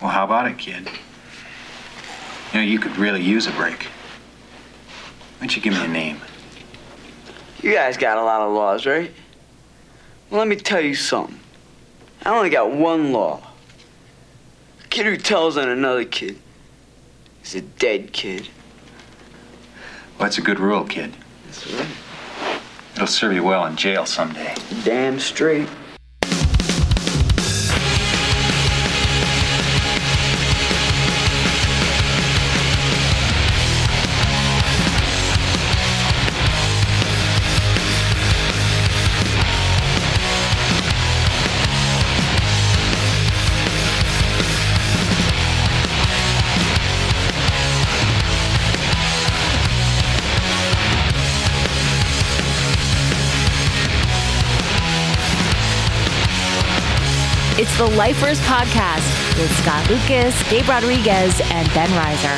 Well, how about it, kid? You know, you could really use a break. Why don't you give me a name? You guys got a lot of laws, right? Well, let me tell you something. I only got one law. A kid who tells on another kid is a dead kid. Well, that's a good rule, kid. That's right. It'll serve you well in jail someday. Damn straight. It's the Lifers Podcast with Scott Lucas, Gabe Rodriguez, and Ben Reiser.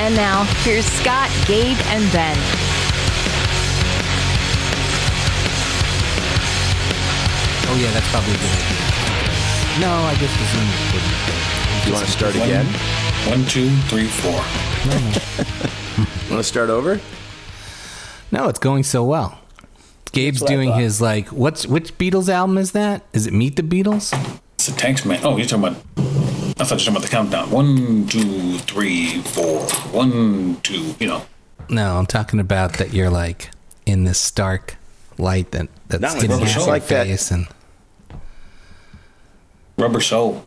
And now, here's Scott, Gabe, and Ben. Oh yeah, that's probably a good idea. No, I guess the Zoom wouldn't. You want to start again? One, two, three, four. Want to start over? No, it's going so well. Gabe's doing his like what's which Beatles album is that? Is it Meet the Beatles? It's the Tanks Man. Oh, you're talking about. I thought you were talking about the countdown. One, two, three, four. One, two. You know. No, I'm talking about that you're like in this stark light that that's No, getting it's your like that. face and Rubber Soul.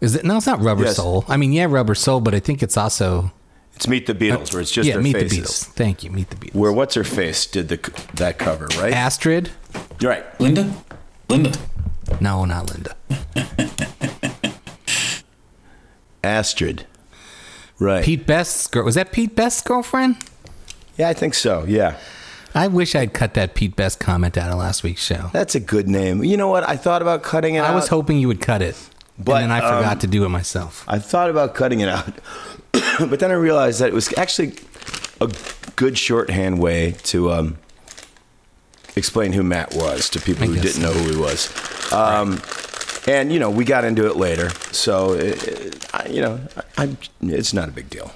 is it no it's not rubber Yes. soul. I mean yeah, rubber soul, but I think it's also It's Meet the Beatles, where it's just yeah, their meet faces. the Beatles. Thank you, meet the Beatles. Where what's her face did the that cover, right? Astrid? You're right. Linda? Linda. No, not Linda. Astrid. Right. Pete Best's girl was that Pete Best's girlfriend? Yeah, I think so. Yeah. I wish I'd cut that Pete Best comment out of last week's show. That's a good name. You know what? I thought about cutting it out. I was hoping you would cut it, But, and then I forgot um, to do it myself. I thought about cutting it out. but then I realized that it was actually a good shorthand way to um, explain who Matt was to people I who didn't know who he was. Um, And, you know, we got into it later. So, it, it, I, you know, I, it's not a big deal.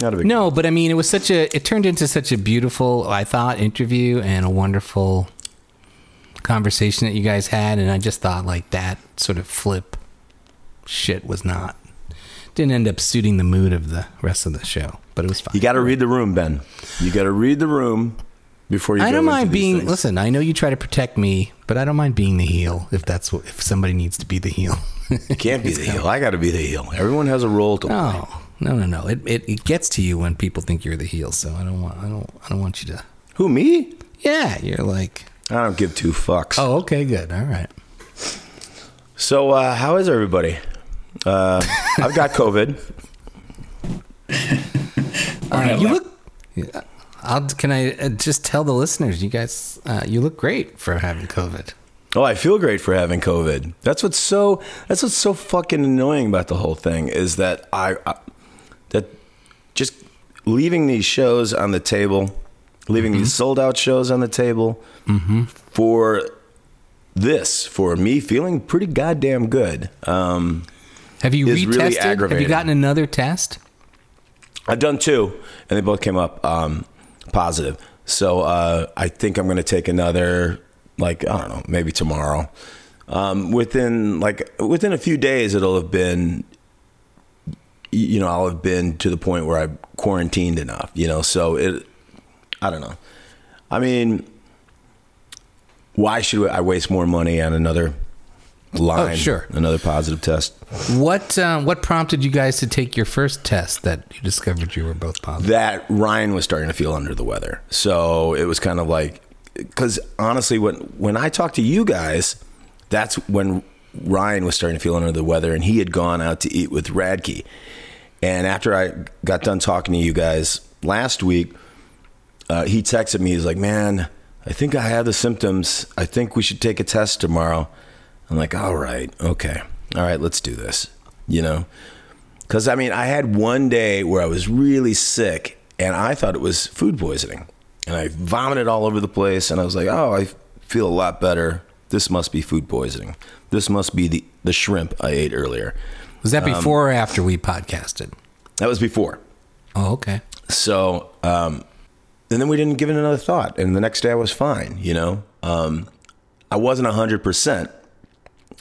Not a big No, but I mean, it was such a. It turned into such a beautiful, I thought, interview and a wonderful conversation that you guys had, and I just thought like that sort of flip shit was not didn't end up suiting the mood of the rest of the show, but it was fine. You got to read the room, Ben. You got to read the room before you. I don't mind being. things. Listen, I know you try to protect me, but I don't mind being the heel if that's what if somebody needs to be the heel. You can't be the heel. I got to be the heel. Everyone has a role to play. No, no, no, no. It, it it gets to you when people think you're the heel. So I don't want. I don't. I don't want you to. Who me? Yeah, you're like. I don't give two fucks. Oh, okay, good. All right. So, uh, how is everybody? Uh, I've got COVID. Alright, you look. Yeah, I'll, can I uh, just tell the listeners? You guys, uh, you look great for having COVID. Oh, I feel great for having COVID. That's what's so. That's what's so fucking annoying about the whole thing is that I, I that just leaving these shows on the table, leaving these sold out shows on the table for this, for me feeling pretty goddamn good. Um, Have you Is retested? really Have you gotten another test? I've done two, and they both came up um, positive. So uh, I think I'm going to take another, like I don't know, maybe tomorrow. Um, within like within a few days, it'll have been, you know, I'll have been to the point where I've quarantined enough. You know, so it, I don't know. I mean, why should I waste more money on another line? Oh, sure. another positive test. What uh, What prompted you guys to take your first test that you discovered you were both positive? that Ryan was starting to feel under the weather. So it was kind of like, because honestly, when when I talked to you guys, that's when Ryan was starting to feel under the weather, and he had gone out to eat with Radkey. And after I got done talking to you guys last week, uh, he texted me. He's like, "Man, I think I have the symptoms. I think we should take a test tomorrow." I'm like, "All right, okay, all right, let's do this." You know, because I mean, I had one day where I was really sick, and I thought it was food poisoning, and I vomited all over the place, and I was like, "Oh, I feel a lot better this must be food poisoning. This must be the the shrimp I ate earlier. Was that before or after we podcasted? That was before. Oh, okay. So, um, and then we didn't give it another thought. And the next day I was fine, you know? Um, I wasn't 100%.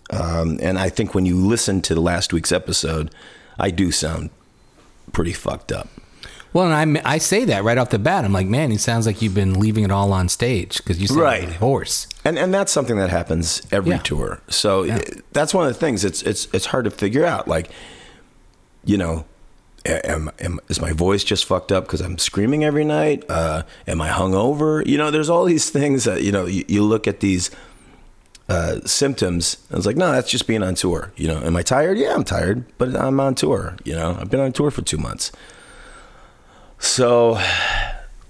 Um, and I think when you listen to last week's episode, I do sound pretty fucked up. Well, and I I say that right off the bat. I'm like, man, it sounds like you've been leaving it all on stage because you sound Right. really hoarse. And and that's something that happens every Yeah. tour. So Yeah. it- that's one of the things. It's it's it's hard to figure out. Like, you know, am, am is my voice just fucked up because I'm screaming every night? Uh, am I hungover? You know, there's all these things that you know. You, you look at these uh, symptoms. I was like, no, that's just being on tour. You know, am I tired? Yeah, I'm tired, but I'm on tour. You know, I've been on tour for two months. So,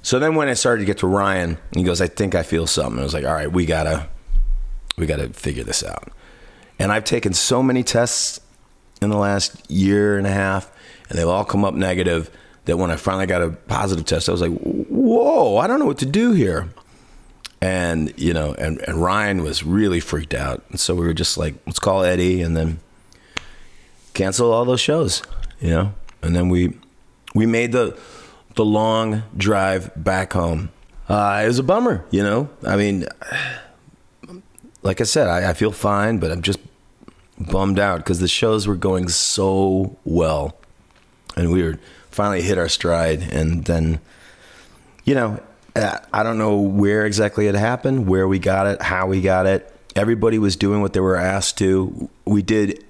so then when I started to get to Ryan, he goes, I think I feel something. I was like, all right, we gotta, we gotta figure this out. And I've taken so many tests in the last year and a half, and they've all come up negative. That when I finally got a positive test, I was like, whoa, I don't know what to do here. And you know, and, and Ryan was really freaked out, and so we were just like, let's call Eddie, and then cancel all those shows, you know. And then we we made the the long drive back home. Uh, it was a bummer, you know. I mean, like I said, I, I feel fine, but I'm just bummed out because the shows were going so well, and we were finally hit our stride, and then, you know, I don't know where exactly it happened, where we got it, how we got it. Everybody was doing what they were asked to. We did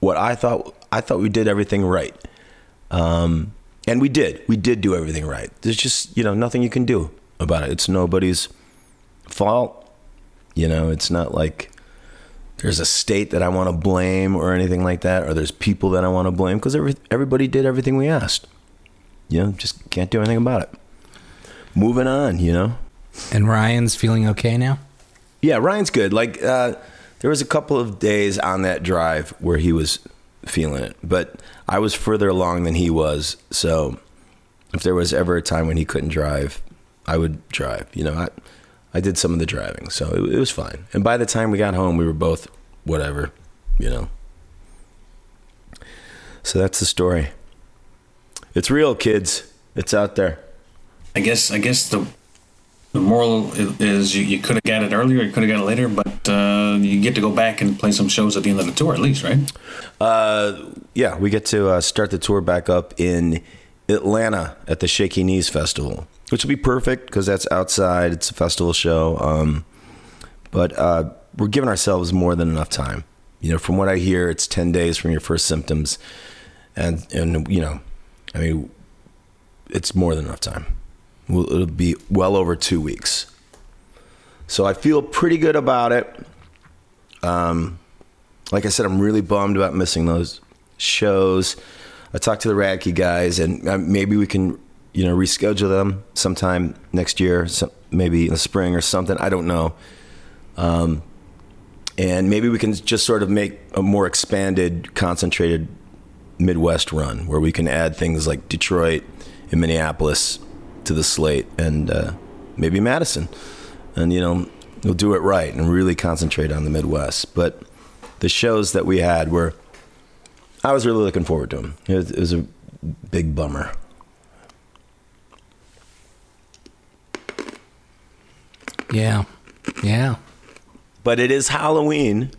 what I thought. I thought we did everything right. Um, and we did. We did do everything right. There's just, you know, nothing you can do about it. It's nobody's fault. You know, it's not like there's a state that I want to blame or anything like that, or there's people that I want to blame because every, everybody did everything we asked. You know, just can't do anything about it. Moving on, you know? And Ryan's feeling okay now. Yeah, Ryan's good. Like uh, there was a couple of days on that drive where he was feeling it, but I was further along than he was. So if there was ever a time when he couldn't drive, I would drive. You know, I I did some of the driving, so it, it was fine. And by the time we got home, we were both whatever, you know. So that's the story. It's real, kids. It's out there. I guess I guess the the moral is you, you could have got it earlier, you could have got it later, but uh, you get to go back and play some shows at the end of the tour, at least, right? Uh, yeah, we get to uh, start the tour back up in Atlanta at the Shaky Knees Festival, which will be perfect because that's outside. It's a festival show. Um, but uh, we're giving ourselves more than enough time. You know, from what I hear, it's ten days from your first symptoms, and and you know, I mean, it's more than enough time. It'll be well over two weeks. So I feel pretty good about it. Um, like I said, I'm really bummed about missing those shows. I talked to the Radkey guys, and uh, maybe we can, you know, reschedule them sometime next year, some, maybe in the spring or something. I don't know. Um, and maybe we can just sort of make a more expanded, concentrated Midwest run where we can add things like Detroit and Minneapolis to the slate, and uh, maybe Madison, and you know, we'll do it right and really concentrate on the Midwest. But the shows that we had were, I was really looking forward to them. It was, a big bummer. Yeah, yeah. But it is Halloween,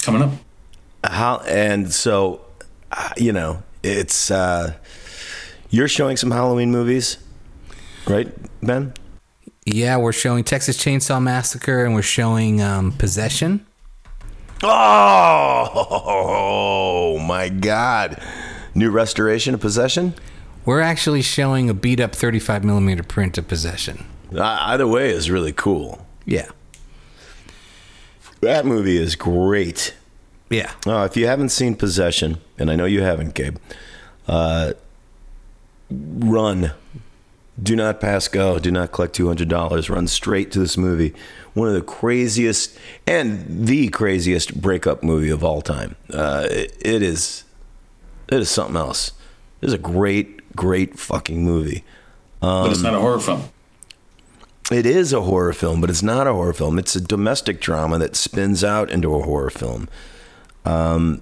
Coming up. how, and so, uh, you know, it's uh, you're showing some Halloween movies, right, Ben? Yeah, we're showing Texas Chainsaw Massacre and we're showing um, Possession. Oh my God! New restoration of Possession. We're actually showing a beat up 35 millimeter print of Possession. Uh, Either way is really cool. Yeah. That movie is great. Yeah. Oh, if you haven't seen Possession, and I know you haven't, Gabe, uh, run. Do not pass go. Do not collect two hundred dollars. Run straight to this movie. One of the craziest and the craziest breakup movie of all time. Uh, it, it is. It is something else. It is a great, great fucking movie. but it's not a horror film. It is a horror film, but it's not a horror film. It's a domestic drama that spins out into a horror film. Um,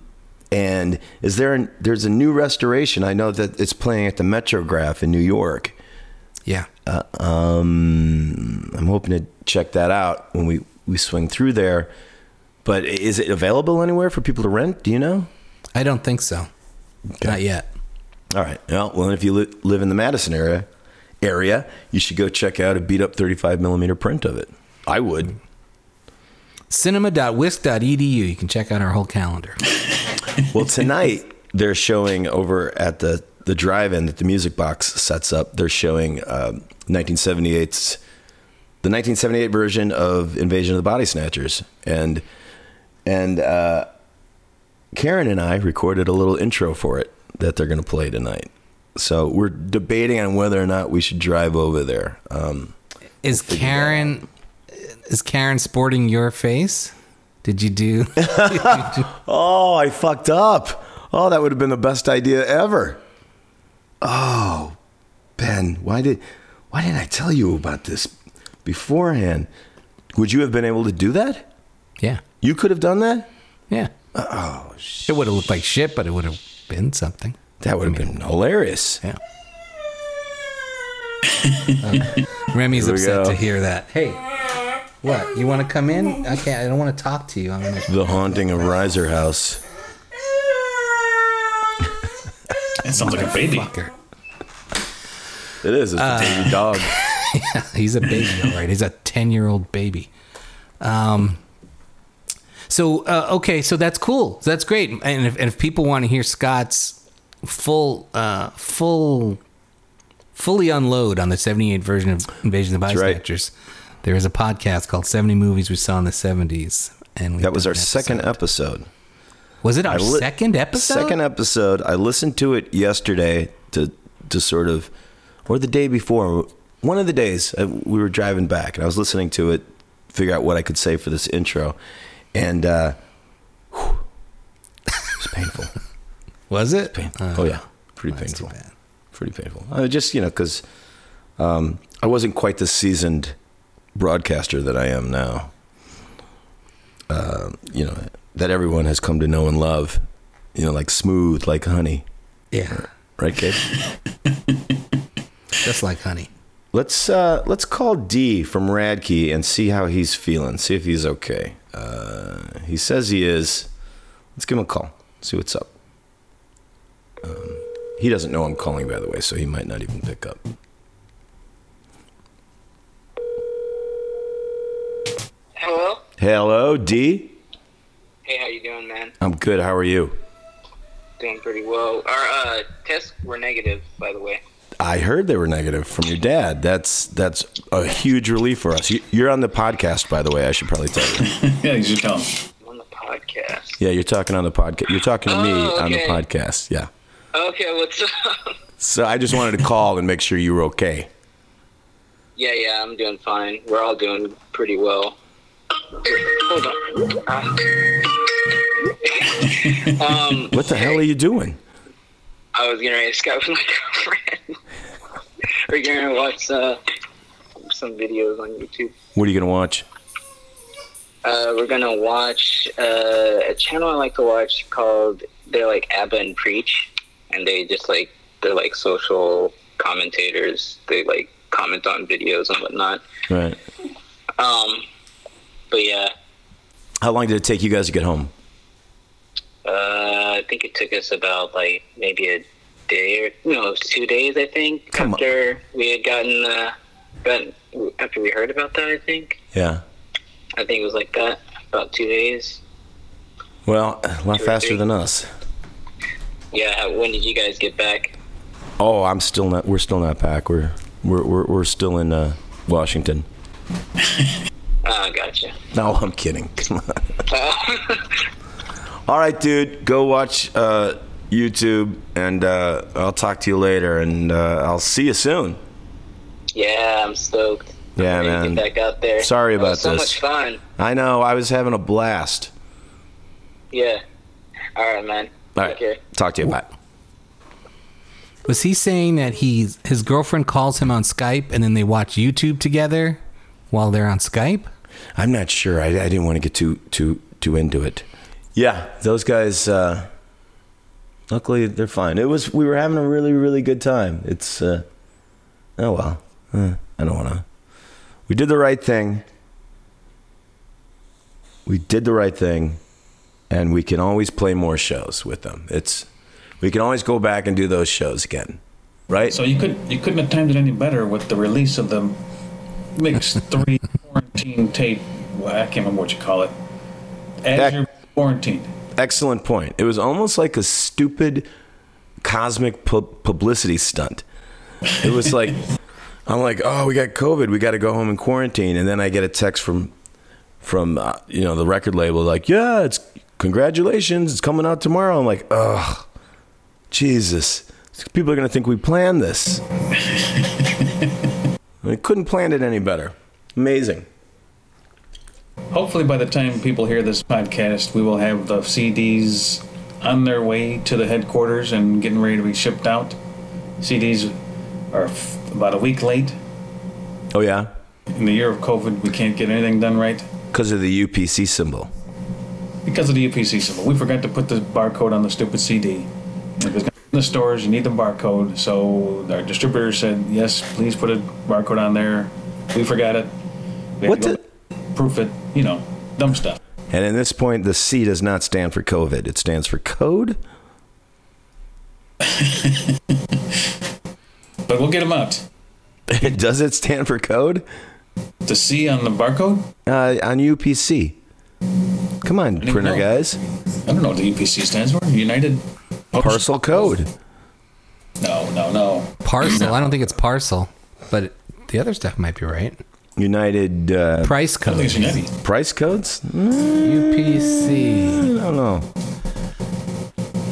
and is there an, there's a new restoration? I know that it's playing at the Metrograph in New York. Yeah. Um, I'm hoping to check that out when we we swing through there. But is it available anywhere for people to rent? Do you know? I don't think so. Not yet. All right. Well, well, if you li- live in the Madison area, area, you should go check out a beat up 35 millimeter print of it. I would. Cinema.wisc.edu. You can check out our whole calendar. Well, tonight they're showing over at the the drive-in that the Music Box sets up. They're showing um, 1978's the 1978 version of Invasion of the Body Snatchers, and and uh, Karen and I recorded a little intro for it that they're going to play tonight. So we're debating on whether or not we should drive over there. Um, Is Karen is Karen sporting your face? Did you do? Oh, I fucked up. Oh, that would have been the best idea ever. Oh, Ben, why did why didn't I tell you about this beforehand? Would you have been able to do that? yeah. You could have done that? Yeah. Oh, It would have looked like shit, but it would have been something. that would have been hilarious. Yeah. Remy's upset go. to hear that. Hey, what? You want to come in? Okay, I don't want to talk to you. I'm gonna. The haunting of Reiser House. It sounds like a baby. Fucker. It is. It's a baby dog. He's a baby, all right. He's a ten-year-old baby. Um. So uh, okay, so that's cool. That's great. And if, and if people want to hear Scott's full, uh, full, fully unload on the '78 version of Invasion of the Body right. Snatchers, there is a podcast called "70 Movies We Saw in the '70s," and That was our an second episode. episode. Was it our li- second episode? Second episode. I listened to it yesterday to to sort of, or the day before, one of the days uh, we were driving back, and I was listening to it, figure out what I could say for this intro, and uh, whew, it was painful. Was it? painful. Uh, oh yeah, pretty too painful. Pretty painful. Uh, just you know, because um, I wasn't quite the seasoned broadcaster that I am now. Uh, you know that everyone has come to know and love. You know, like smooth, like honey, Yeah, right, Gabe? just like honey. let's uh, let's call D from Radkey and see how he's feeling. See if he's okay. Uh, he says he is. Let's give him a call. See what's up. Um, he doesn't know I'm calling, by the way, so he might not even pick up. Hello. Hello, D. Hey, how you doing, man? I'm good. How are you? Doing pretty well. Our uh, tests were negative, by the way. I heard they were negative from your dad. That's that's a huge relief for us. You- You're on the podcast, by the way. I should probably tell you. yeah, you should tell him. I'm on the podcast. Yeah, you're talking on the podcast. You're talking to me Oh, on the podcast. Yeah. Okay, what's up? So I just wanted to call and make sure you were okay. yeah, yeah, I'm doing fine. We're all doing pretty well. Hold on. Ah. um, What the hell are you doing? I was getting ready to Skype with my girlfriend. We're gonna watch uh, some videos on YouTube. What are you gonna watch? Uh, we're gonna watch uh, a channel I like to watch called they're like Abba and Preach, and they just like they're like social commentators. They like comment on videos and whatnot. Right. Um, but yeah, How long did it take you guys to get home? Uh, I think it took us about like maybe a day or no, two days. I think Come on. after we had gotten uh, gotten after we heard about that. I think Yeah. I think it was like that about two days. Well, a lot Two faster than us. Yeah, when did you guys get back? Oh, I'm still not. We're still not back. We're we're we're, we're still in uh, Washington. Ah, gotcha. No, I'm kidding. Come on. All right, dude. Go watch uh, YouTube, and uh, I'll talk to you later. And uh, I'll see you soon. Yeah, I'm stoked. Yeah, I'm man. Get back out there. Sorry It about was so this. much fun. I know. I was having a blast. Yeah. All right, man. All right. Take care. Talk to you. Bye. Was he saying that he's his girlfriend calls him on Skype and then they watch YouTube together while they're on Skype? I'm not sure. I, I didn't want to get too too too into it. Yeah, those guys. Uh, luckily, they're fine. It was. We were having a really really good time. It's. Uh, oh well. Uh, I don't want to. We did the right thing. We did the right thing, and we can always play more shows with them. It's. We can always go back and do those shows again, right? So you could you couldn't have timed it any better with the release of the Mix Three quarantine tape. Well, I can't remember what you call it. As Heck. Quarantined. Excellent point. It was almost like a stupid cosmic pu- publicity stunt. It was like, I'm like, oh, we got COVID. We got to go home and quarantine. And then I get a text from, from uh, you know, the record label, like, yeah, it's congratulations, it's coming out tomorrow. I'm like, ugh, Jesus, people are gonna think we planned this. I couldn't plan it any better. Amazing. Hopefully, by the time people hear this podcast, we will have the CDs on their way to the headquarters and getting ready to be shipped out. CDs are f- about a week late. Oh yeah, In the year of COVID, we can't get anything done right because of the UPC symbol. because of the UPC symbol. We forgot to put the barcode on the stupid CD. If it's in the stores, you need the barcode. So our distributor said, yes, please put a barcode on there. We forgot it. We What the- go proof it? You know, dumb stuff. And at this point, the C does not stand for COVID. It stands for code. But we'll get them out. does it stand for code? The C on the barcode? Uh, on UPC. Come on, printer know. guys. I don't know what the UPC stands for. United Post- Parcel code. No, no, no. Parcel. I don't think it's parcel, but the other stuff might be right. United uh, Price I code. think it's United. price codes? UPC. I don't know.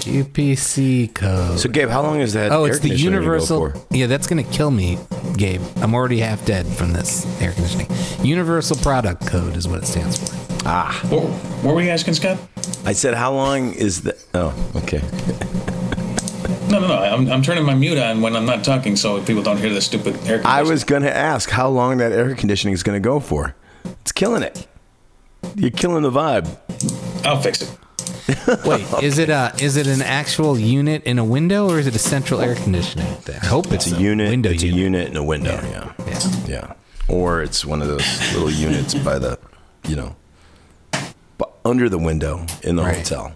UPC code. So, Gabe, how long is that? Oh, air it's the conditioner gonna go universal. Yeah, that's gonna kill me, Gabe. I'm already half dead from this air conditioning. Universal product code is what it stands for. Ah, What, what were you asking, Scott? I said, how long is the? Oh, okay. No, no, no. I'm, I'm turning my mute on when I'm not talking so people don't hear the stupid air conditioner. I was gonna ask how long that air conditioning is gonna go for. It's killing it. You're killing the vibe. I'll fix it. Wait, is it a is it an actual unit in a window or is it a central air conditioning? I hope it's, It's a unit. window it's unit. a unit in a window. Yeah. Yeah. Yeah. Or it's one of those little units by the, you know, bu- under the window in the Right. hotel.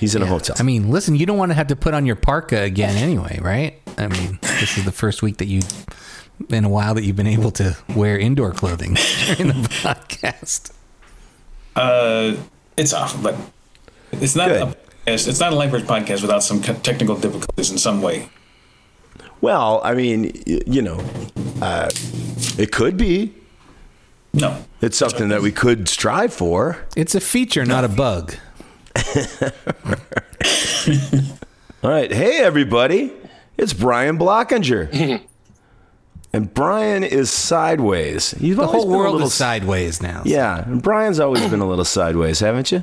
He's in a hotel. I mean, listen, you don't want to have to put on your parka again anyway, right? I mean, this is the first week that you, in a while, that you've been able to wear indoor clothing during the podcast. Uh, it's off, but it's not. Good. A, it's it's not a language podcast without some technical difficulties in some way. well, I mean, you know, uh, it could be. No, It's something that we could strive for. It's a feature, not a bug. All right. Hey, everybody. It's Brian Blockinger. and Brian is sideways. You've The whole world little is sideways now. Yeah. And Brian's always been a little sideways, haven't you?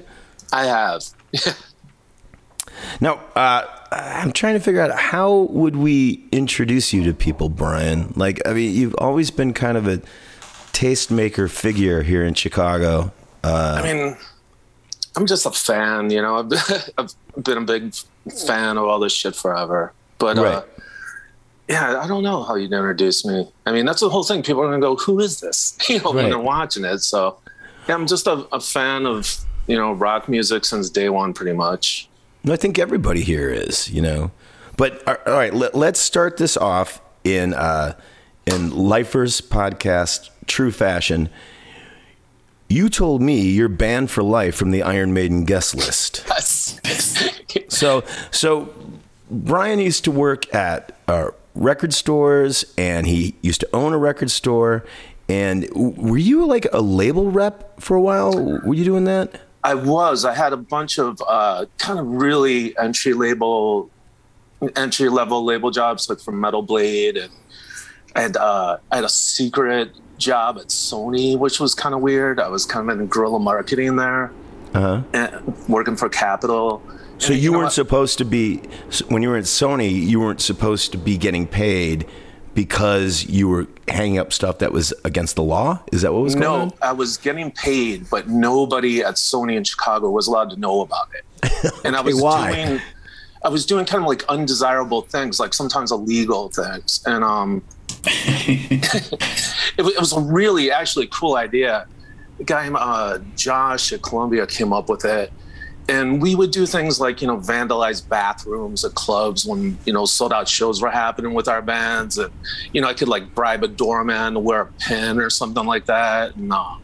I have. Now, uh, I'm trying to figure out how would we introduce you to people, Brian? Like, I mean, you've always been kind of a tastemaker figure here in Chicago. Uh, I mean, I'm just a fan, you know. I've been, I've been a big fan of all this shit forever. But Right. uh, yeah, I don't know how you'd introduce me. I mean, that's the whole thing. People are gonna go, "Who is this?" You know, when Right. they're watching it. So, yeah, I'm just a, a fan of you know rock music since day one, pretty much. I think everybody here is, you know. But all all right, let, let's start this off in uh, in Lifers podcast true fashion. You told me you're banned for life from the Iron Maiden guest list. So, so Brian used to work at uh, record stores, and he used to own a record store. And were you like a label rep for a while? Were you doing that? I was. I had a bunch of uh, kind of really entry label, entry level label jobs, like from Metal Blade, and I had uh, I had a secret job at Sony, which was kind of weird. I was kind of in guerrilla marketing there, Uh huh. and working for Capitol. So And you know weren't supposed to be when you were at Sony. You weren't supposed to be getting paid because you were hanging up stuff that was against the law? Is that what was going no, on? No, I was getting paid, but nobody at Sony in Chicago was allowed to know about it. And I was why? doing, I was doing kind of like undesirable things, like sometimes illegal things, and um, it, was, it was a really actually cool idea. The guy, uh, Josh at Columbia, came up with it. And we would do things like, you know, vandalize bathrooms at clubs when, you know, sold out shows were happening with our bands. And, you know, I could like bribe a doorman to wear a pin or something like that. And, uh,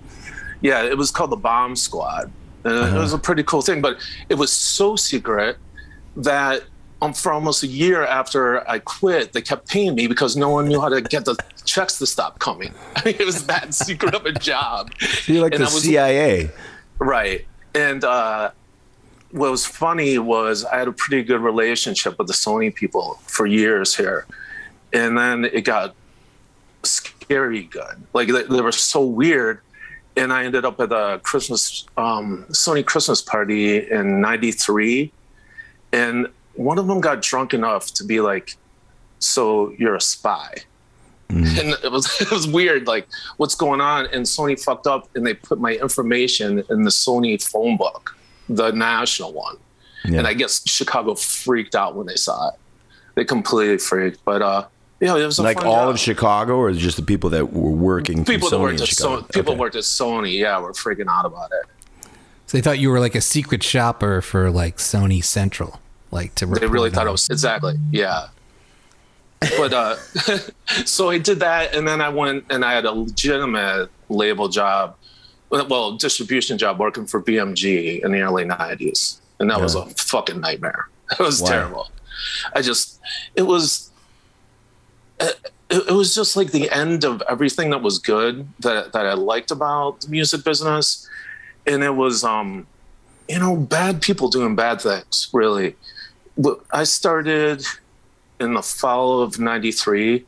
yeah, it was called the Bomb Squad. And It was a pretty cool thing, but it was so secret that um, for almost a year after I quit, they kept paying me because no one knew how to get the checks to stop coming. I mean, it was that secret of a job. You're like And the was- CIA. Right. And uh, what was funny was I had a pretty good relationship with the Sony people for years here. And then it got scary good. Like they, they were so weird. And I ended up at a Christmas, um, Sony Christmas party in 93. And one of them got drunk enough to be like, So you're a spy and it was it was weird like what's going on and sony fucked up and they put my information in the sony phone book the national one Yeah. and i guess chicago freaked out when they saw it they completely freaked but uh yeah it was a Like fun all job. of Chicago, or just the people that were working? people that Sony worked at Chicago? Sony, people Okay. worked at sony yeah were freaking out about it So they thought you were like a secret shopper for like Sony Central, like to. they really thought it was exactly yeah. But uh so i did that and then i went and i had a legitimate label job well distribution job working for bmg in the early 90s and that was a fucking nightmare. It was Why? terrible. I just it was it, it was just like the end of everything that was good that that i liked about the music business and it was um you know bad people doing bad things really I started in the fall of 93.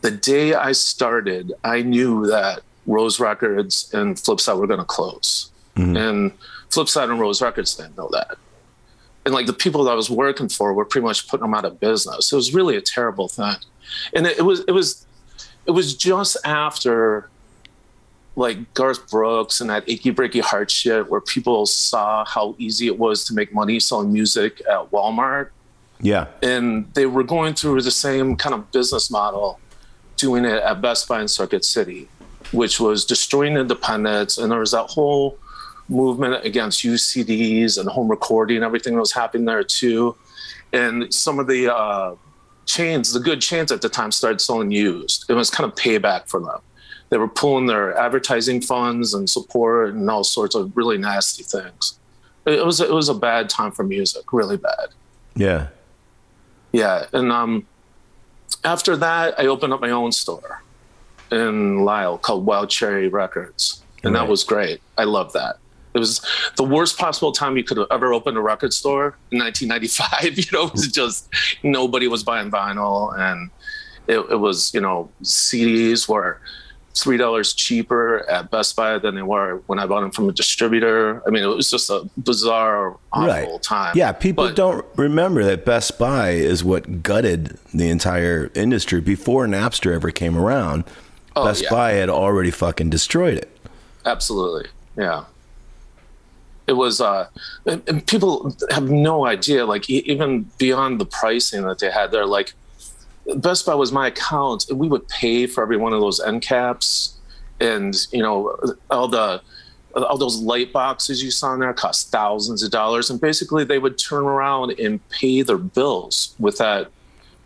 The day I started, I knew that Rose Records and Flipside were going to close. Mm-hmm. And Flipside and Rose Records didn't know that. And like the people that I was working for were pretty much putting them out of business. It was really a terrible thing. And it, it was, it was, it was just after like Garth Brooks and that achy breaky heart shit where people saw how easy it was to make money selling music at Walmart Yeah. and they were going through the same kind of business model doing it at Best Buy and Circuit City, which was destroying independence. And there was that whole movement against UCDs and home recording, and everything that was happening there too. And some of the uh, chains, the good chains at the time, started selling used. It was kind of payback for them. They were pulling their advertising funds and support and all sorts of really nasty things. It was it was a bad time for music, really bad. Yeah. Yeah, and um, after that, I opened up my own store in Lisle called Wild Cherry Records, and Right. that was great. I love that. It was the worst possible time you could have ever opened a record store in 1995. You know, it was just nobody was buying vinyl, and it, it was you know CDs were three dollars cheaper at Best Buy than they were when I bought them from a distributor. I mean, it was just a bizarre, awful Right. time. Yeah, people But- don't remember that Best Buy is what gutted the entire industry before Napster ever came around. Oh, Best yeah. Buy had already fucking destroyed it. Absolutely. Yeah. It was, uh, and, and people have no idea, like, even beyond the pricing that they had they're like, Best Buy was my account, and we would pay for every one of those end caps, and, you know, all the, all those light boxes you saw in there cost thousands of dollars, and basically they would turn around and pay their bills with that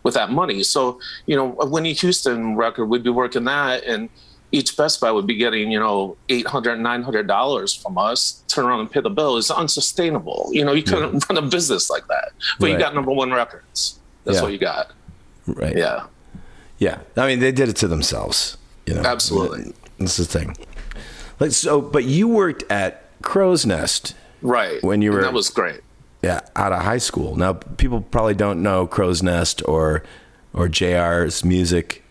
with that money. So, you know, a Whitney Houston record, we'd be working that and each Best Buy would be getting, you know, $800, $900 from us, turn around and pay the bill. It's unsustainable. You know, you couldn't run a business like that. But you got number one records. That's Yeah. what you got. Right. Yeah. Yeah. I mean, they did it to themselves. You know. Absolutely. That's the thing. Like so, but you worked at Crow's Nest. Right. When you And were- that was great. Yeah, out of high school. Now, people probably don't know Crow's Nest or or JR's music,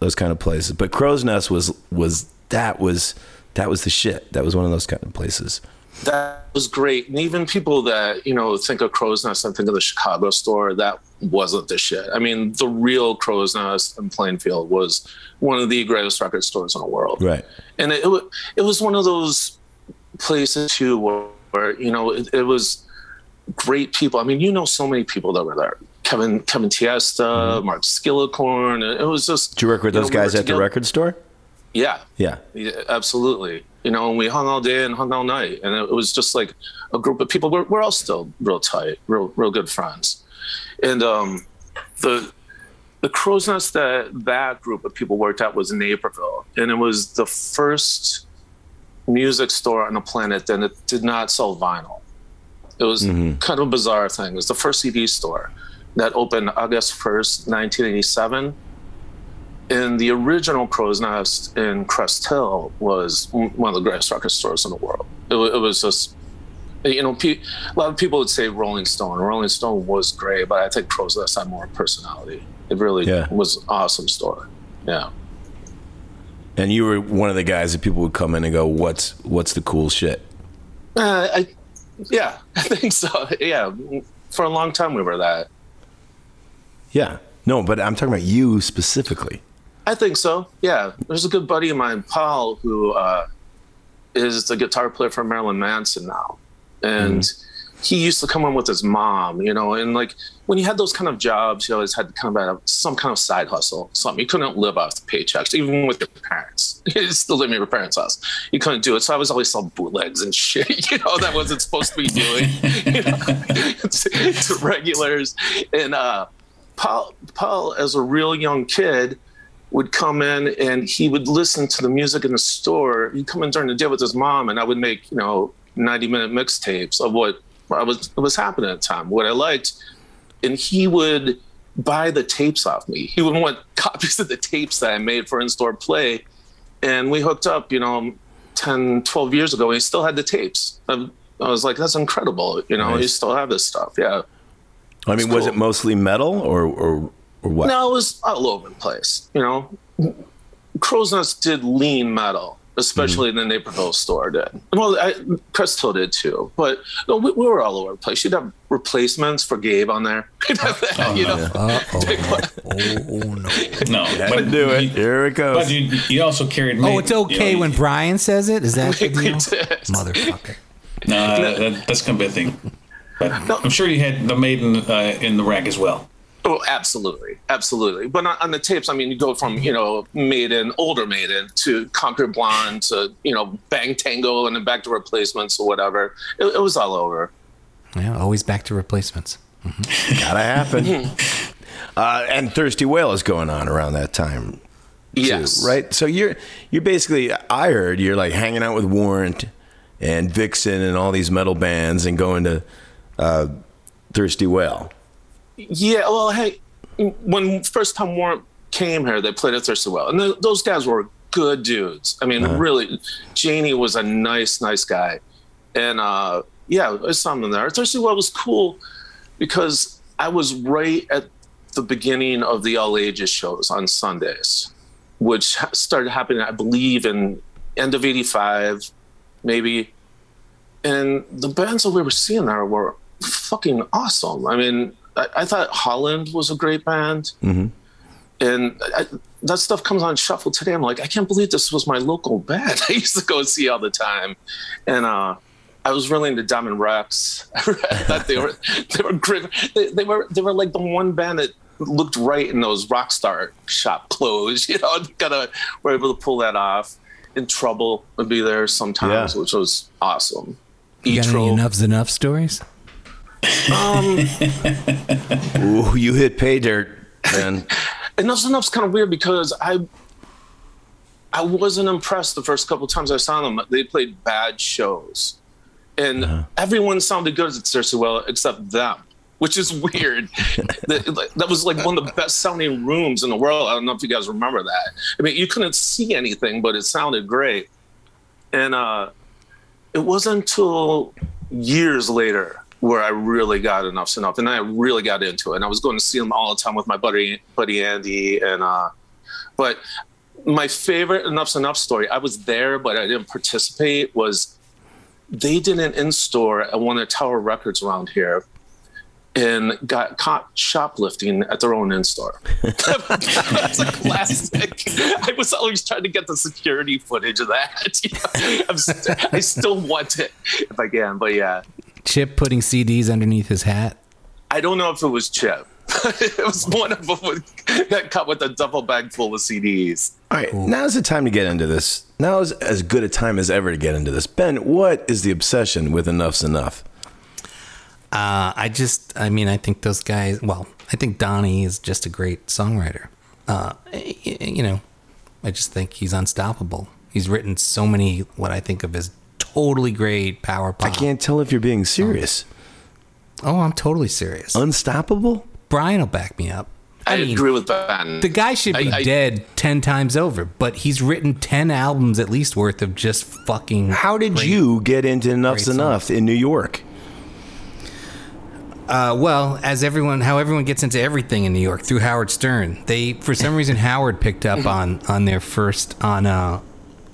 those kind of places. But Crow's Nest was was that was that was the shit. That was one of those kind of places. That was great. And even people that, you know, think of Crow's Nest and think of the Chicago store, that wasn't the shit. I mean, the real Crow's Nest in Plainfield was one of the greatest record stores in the world. Right. And it, it, it was one of those places too where, where you know, it, it was great people. I mean, you know, so many people that were there. Kevin, Kevin Tiesta, mm-hmm. Mark Skillicorn. It, was just. Did you work with you those know, we guys at the record store? Yeah, Yeah. yeah, absolutely. You know, and we hung all day and hung all night, and it was just like a group of people. We're, we're all still real tight, real real good friends, and um, the the crow's nest that that group of people worked at was in Naperville, and it was the first music store on the planet that it did not sell vinyl. It was kind of a bizarre thing. It was the first CD store that opened August first, nineteen eighty seven and the original Crow's Nest in Crest Hill was one of the greatest record stores in the world. It, it was just, you know, pe- a lot of people would say Rolling Stone. Rolling Stone was great, but I think Crow's Nest had more personality. It really Yeah. was an awesome store. Yeah. And you were one of the guys that people would come in and go, "What's what's the cool shit?" Uh, I, yeah, I think so. Yeah. For a long time, we were that. Yeah. No, but I'm talking about you specifically. I think so. Yeah, there's a good buddy of mine, Paul, who uh, is the guitar player for Marilyn Manson now, and he used to come in with his mom, you know, and like when you had those kind of jobs, you always had to kind of some kind of side hustle, something. You couldn't live off the paychecks, even with your parents. You still living in your parents' house. You couldn't do it. So I was always selling bootlegs and shit, you know, that wasn't supposed to be doing, you know, to, to regulars. And uh, Paul, Paul, as a real young kid, would come in and he would listen to the music in the store. He'd come in during the day with his mom, and I would make you know ninety minute mixtapes of what I was what was happening at the time, what I liked, and he would buy the tapes off me. He would want copies of the tapes that I made for in store play, and we hooked up. You know, 10, 12 years ago, and he still had the tapes. I, I was like, that's incredible. You know, Nice. you still have this stuff. Yeah. I mean, was it mostly metal or or or what? No, it was all over the place. You know, Crow's Nest did lean metal, especially Mm-hmm. the Naperville store did. Well, I, Crest Hill did too, but no, we, we were all over the place. You'd have replacements for Gabe on there. You'd have that, know. Uh oh. Oh no. No, Had but to do it. You, Here it goes. but you, you also carried. Oh, it's okay you know, when Brian says it. Is that the deal? Motherfucker. No, that, that, that's gonna be a thing. But I'm sure you had the maiden uh, in the rack as well. Oh, absolutely, absolutely. But on, on the tapes, I mean, you go from you know Maiden, older Maiden, to Concrete Blonde, to you know Bang Tango, and then back to replacements or whatever. It, it was all over. Yeah, always back to replacements. Gotta happen. uh, and Thirsty Whale is going on around that time. too, Yes, right. So you're you're basically I heard you're like hanging out with Warrant and Vixen and all these metal bands and going to uh, Thirsty Whale. Yeah, well, hey, when first time Warrant came here, they played at Thirsty Whale, and th- those guys were good dudes. I mean, really, Jani was a nice, nice guy, and uh, yeah, there's something there. Thirsty Whale was cool because I was right at the beginning of the All Ages shows on Sundays, which started happening, I believe, in end of '85, maybe. And the bands that we were seeing there were fucking awesome. I mean, I, I thought Holland was a great band. And I, that stuff comes on shuffle today. I'm like, I can't believe this was my local band. I used to go see all the time. And uh, I was really into Diamond Rexx. I thought they were they were great. They, they were they were like the one band that looked right in those rock star shop clothes. You know, kind of were able to pull that off. In Trouble would be there sometimes, Yeah. which was awesome. You got any Enuff Z'Nuff stories? Ooh, you hit pay dirt, man. Enuff Z'Nuff's kind of weird because I I wasn't impressed the first couple times I saw them. They played bad shows, and everyone sounded good at Thirsty Whale except them, which is weird. that, that was like one of the best sounding rooms in the world. I don't know if you guys remember that. I mean, you couldn't see anything, but it sounded great. And uh, it wasn't until years later where I really got Enuff Z'Nuff, and I really got into it. And I was going to see them all the time with my buddy, buddy Andy, and uh, but my favorite Enuff Z'Nuff story. I was there, but I didn't participate. Was they did an in store at one of the Tower Records around here, and got caught shoplifting at their own in-store. That's a classic. I was always trying to get the security footage of that. You know, I still want it if I can, but yeah, Chip putting CDs underneath his hat. I don't know if it was Chip. it was one of them that cut with a duffel bag full of CDs. All right, now's the time to get into this. Now is as good a time as ever to get into this. Ben, what is the obsession with Enuff Z'Nuff? Uh, I just, I mean, I think those guys. Well, I think Donnie is just a great songwriter. Uh, y- y- you know, I just think he's unstoppable. He's written so many what I think of as totally great power pop. I can't tell if you're being serious. Oh, I'm totally serious. Unstoppable? Brian will back me up. I, mean, agree with Ben. The guy should be I- I- dead ten times over, but he's written ten albums at least worth of just fucking. How did great- you get into Enuff Z'Nuff in New York? Uh, well, as everyone, how everyone gets into everything in New York through Howard Stern. They, for some reason, Howard picked up on on their first on uh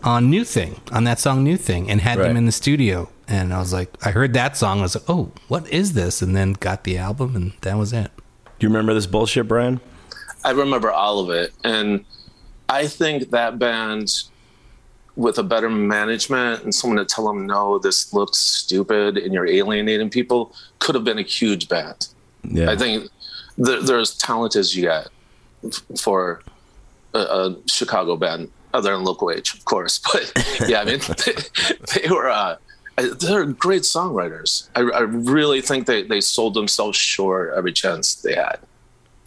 on New Thing on that song New Thing and had Right. them in the studio. And I was like, I heard that song. I was like, oh, what is this? And then got the album, and that was it. Do you remember this bullshit, Brian? I remember all of it. And I think that band, with a better management and someone to tell them, no, this looks stupid and you're alienating people, could have been a huge band. Yeah. I think they're, they're as talented as you get f- for a, a Chicago band, other than Local H, of course. But yeah, I mean, they, they were. Uh, they're great songwriters. I, I really think they, they sold themselves short every chance they had.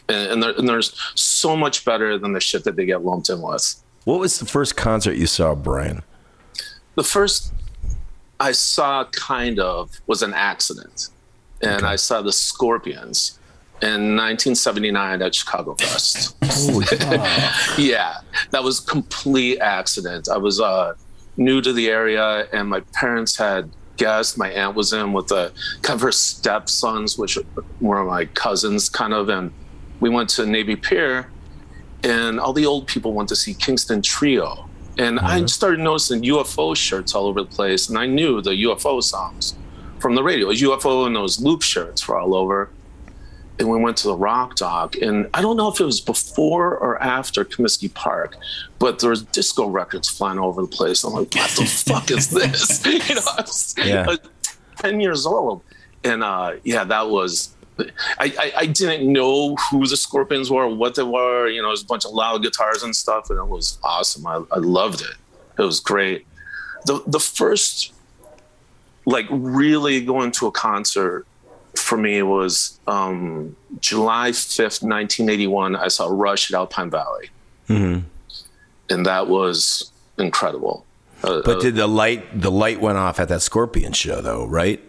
And, and, they're, and there's so much better than the shit that they get lumped in with. What was the first concert you saw, Brian? The first I saw kind of was an accident. And I saw the Scorpions in 1979 at Chicago Fest. yeah, that was complete accident. I was uh, new to the area, and my parents had guests. My aunt was in with the kind of her stepsons, which were my cousins, kind of, and we went to Navy Pier, and all the old people went to see Kingston Trio. And I started noticing UFO shirts all over the place, and I knew the UFO songs from the radio. It was UFO and those loop shirts were all over and we went to the Rock Dog, and I don't know if it was before or after Comiskey Park, but there was disco records flying all over the place. I'm like, what the fuck is this? You know, I was, Yeah. I was ten years old, and uh, yeah, that was. I, I, I didn't know who the Scorpions were, what they were. You know, it was a bunch of loud guitars and stuff, and it was awesome. I, I loved it. It was great. The the first, like, really going to a concert for me it was um, July 5th, 1981. I saw Rush at Alpine Valley. And that was incredible. Uh, But did the light the light went off at that Scorpion show though, right?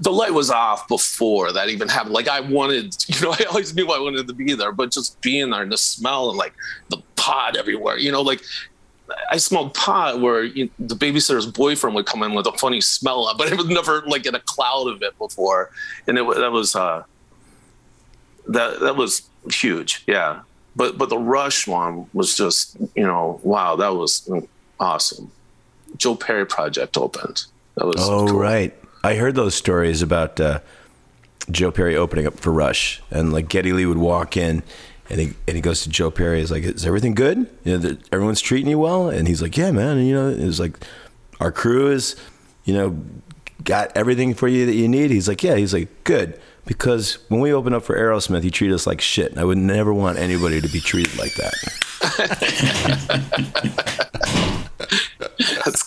the light was off before that even happened. Like I wanted, you know, I always knew I wanted to be there, but just being there and the smell and like the pot everywhere, you know, like I smelled pot where you, the babysitter's boyfriend would come in with a funny smell, but it was never like in a cloud of it before, and it that was uh, that that was huge, yeah. But but the Rush one was just you know wow that was awesome. Joe Perry project opened. That was Oh cool. right. I heard those stories about uh, Joe Perry opening up for Rush, and like Geddy Lee would walk in, and he and he goes to Joe Perry. He's like, "Is everything good? You know, everyone's treating you well?" And he's like, "Yeah, man." And you know, it's like our crew is, you know, got everything for you that you need. He's like, "Yeah." He's like, "Good." Because when we opened up for Aerosmith, he treated us like shit. And I would never want anybody to be treated like that. That's.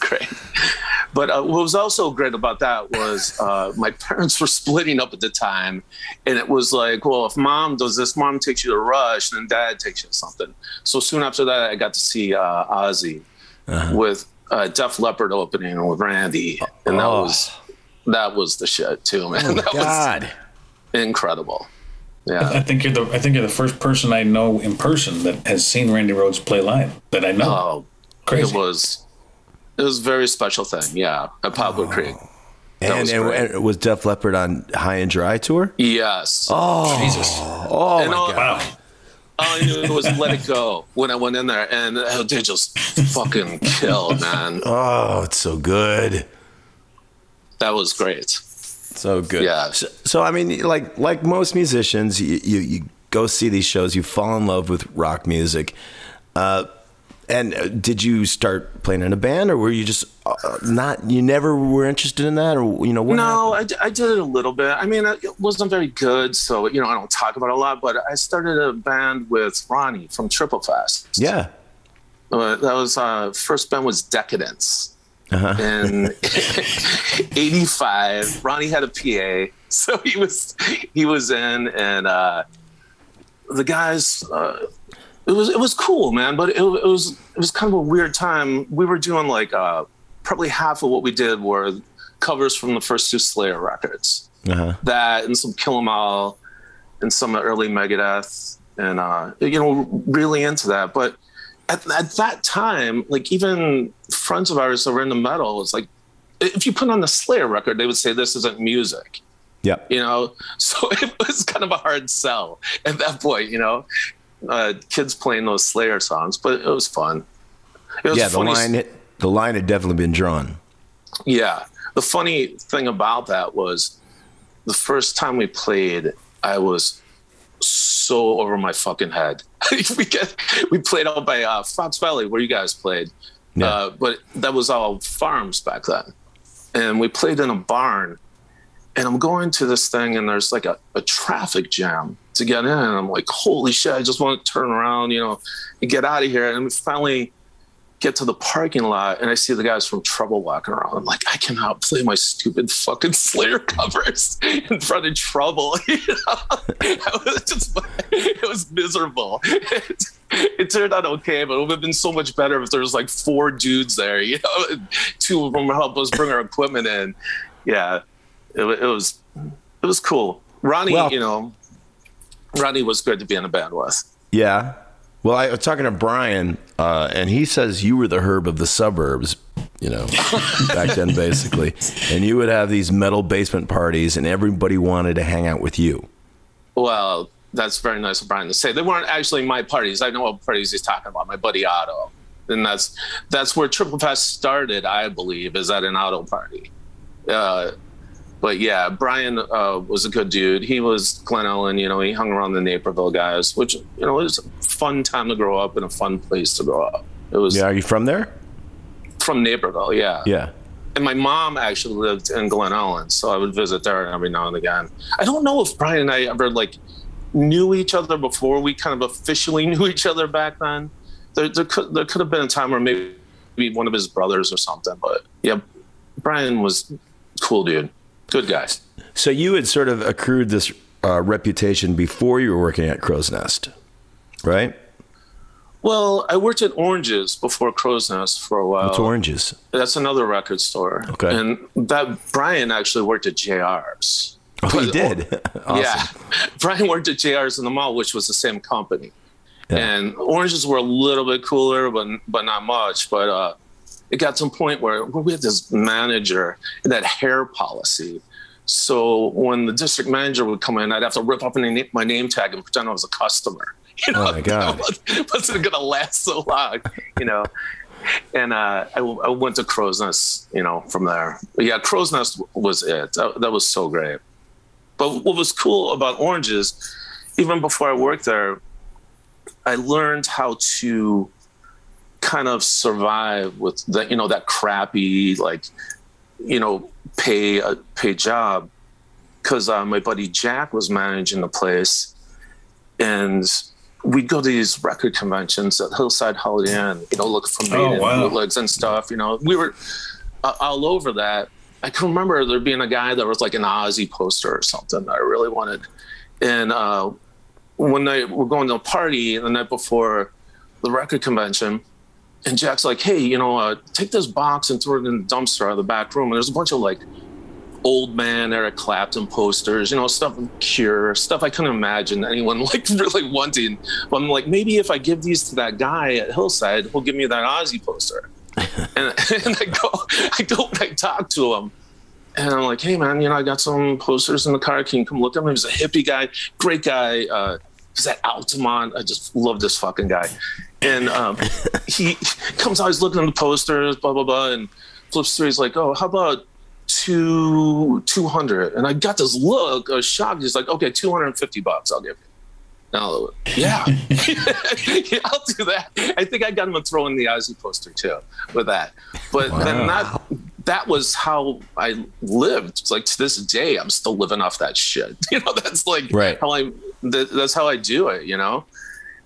But uh, what was also great about that was uh, my parents were splitting up at the time, and it was like, well, if mom does this, mom takes you to Rush, then dad takes you to something. So soon after that, I got to see uh, Ozzy with uh, Def Leppard opening with Randy, and that Oh. was that was the shit too, man. that God. was incredible. Yeah. I think you're the I think you're the first person I know in person that has seen Randy Rhoads play live that I know. Oh, Crazy. it was it was a very special thing. Yeah, at Poplar Creek. That And, was and, and was Def Leppard on High and Dry tour? Yes. Oh, Jesus. oh And my all- God. Wow. All I knew was let it go when I went in there, and uh, they just fucking killed, man. Oh, it's so good. That was great. So good. Yeah. So, so, I mean, like like most musicians, you, you you go see these shows, you fall in love with rock music. Uh, and uh, did you start playing in a band, or were you just uh, not? You never were interested in that, or you know? What no, I, I, did it a little bit. I mean, it wasn't very good, so you know, I don't talk about it a lot. But I started a band with Ronnie from Triple Fest. yeah. Uh, that was uh, first band was Decadence. Uh-huh. In '85, Ronnie had a PA, so he was he was in, and uh, the guys. Uh, it was it was cool, man. But it, it was it was kind of a weird time. We were doing like uh, probably half of what we did were covers from the first two Slayer records. Uh-huh. That and some Kill 'Em All, and some early Megadeth, and uh, you know, really into that. But at, at that time, like even friends of ours that were into metal, it's like if you put on the Slayer record, they would say this isn't music Yeah. you know so it was kind of a hard sell at that point you know uh, kids playing those slayer songs but it was fun it was Yeah. The funny- line the line had definitely been drawn. yeah the funny thing about that was the first time we played i was so over my fucking head we get we played out by uh, fox valley where you guys played Yeah. uh, but that was all farms back then and we played in a barn and i'm going to this thing and there's like a, a traffic jam to get in. And i'm like holy shit i just want to turn around you know and get out of here. And we finally get to the parking lot and i see the guys from trouble walking around. I'm like i cannot play my stupid fucking slayer covers in front of trouble you know? Was just, it was miserable. It, it turned out okay but it would have been so much better if there was like four dudes there you know? Two of them help us bring our equipment in. Yeah it, it was it was cool ronnie Well- you know ronnie was good to be in a band with Yeah. Well, I was talking to Brian, uh, and he says you were the herb of the suburbs, you know, back then, basically. And you would have these metal basement parties, and everybody wanted to hang out with you. Well, that's very nice of Brian to say. They weren't actually my parties. I know what parties he's talking about. My buddy Otto, and that's that's where Triple Fest started. I believe is at an Otto party. Uh, but yeah, Brian uh, was a good dude. He was Glen Ellyn. You know, he hung around the Naperville guys, which you know was a fun time to grow up and a fun place to grow up. It was Yeah. Are you from there? from Naperville, yeah. Yeah. And my mom actually lived in Glen Ellyn, so I would visit there every now and again. I don't know if Brian and I ever like knew each other before we kind of officially knew each other back then. There, there could there could have been a time where maybe one of his brothers or something, but yeah, Brian was cool dude, good guys. So you had sort of accrued this uh, reputation before you were working at Crow's Nest, right? Well, I worked at Oranges before Crow's Nest for a while. It's oranges. That's another record store. Okay. And that Brian actually worked at JR's. Oh, he did. awesome. Yeah. Brian worked at JR's in the mall, which was the same company. Yeah. And oranges were a little bit cooler, but but not much. But uh, it got to a point where, where we had this manager and that hair policy. So when the district manager would come in, I'd have to rip up my name, my name tag and pretend I was a customer. You know, Oh, my God. It wasn't going to last so long, you know. And uh, I, I went to Crow's Nest, you know, from there. But yeah, Crow's Nest was it. That, that was so great. But what was cool about Oranges, even before I worked there, I learned how to kind of survive with that, you know, that crappy, like, you know, pay a pay job. Because uh, my buddy Jack was managing the place, and we'd go to these record conventions at Hillside Holiday Inn, you know, look for Oh, wow. bootlegs and stuff. You know, we were uh, all over that. I can remember there being a guy that was like an Ozzy poster or something that I really wanted. And uh, one night we're going to a party the night before the record convention, and Jack's like, "Hey, you know, uh, take this box and throw it in the dumpster out of the back room." And there's a bunch of like old man Eric Clapton posters, you know, stuff Cure, stuff I couldn't imagine anyone like really wanting. But I'm like, maybe if I give these to that guy at Hillside, he'll give me that Ozzy poster. and, and I go, I go, and I talk to him. And I'm like, hey man, you know, I got some posters in the car. Can you come look at them? He was a hippie guy, great guy. Uh, he's at Altamont. I just love this fucking guy. And um, he comes out, he's looking at the posters, blah blah blah, and flips through. He's like, oh, how about to 200 and i got this look of shock he's like okay 250 bucks i'll give you now yeah yeah i'll do that i think i got him a throw in the ozzy poster too with that but then that that was how i lived it's like to this day i'm still living off that shit you know that's like Right. how i that, that's how i do it you know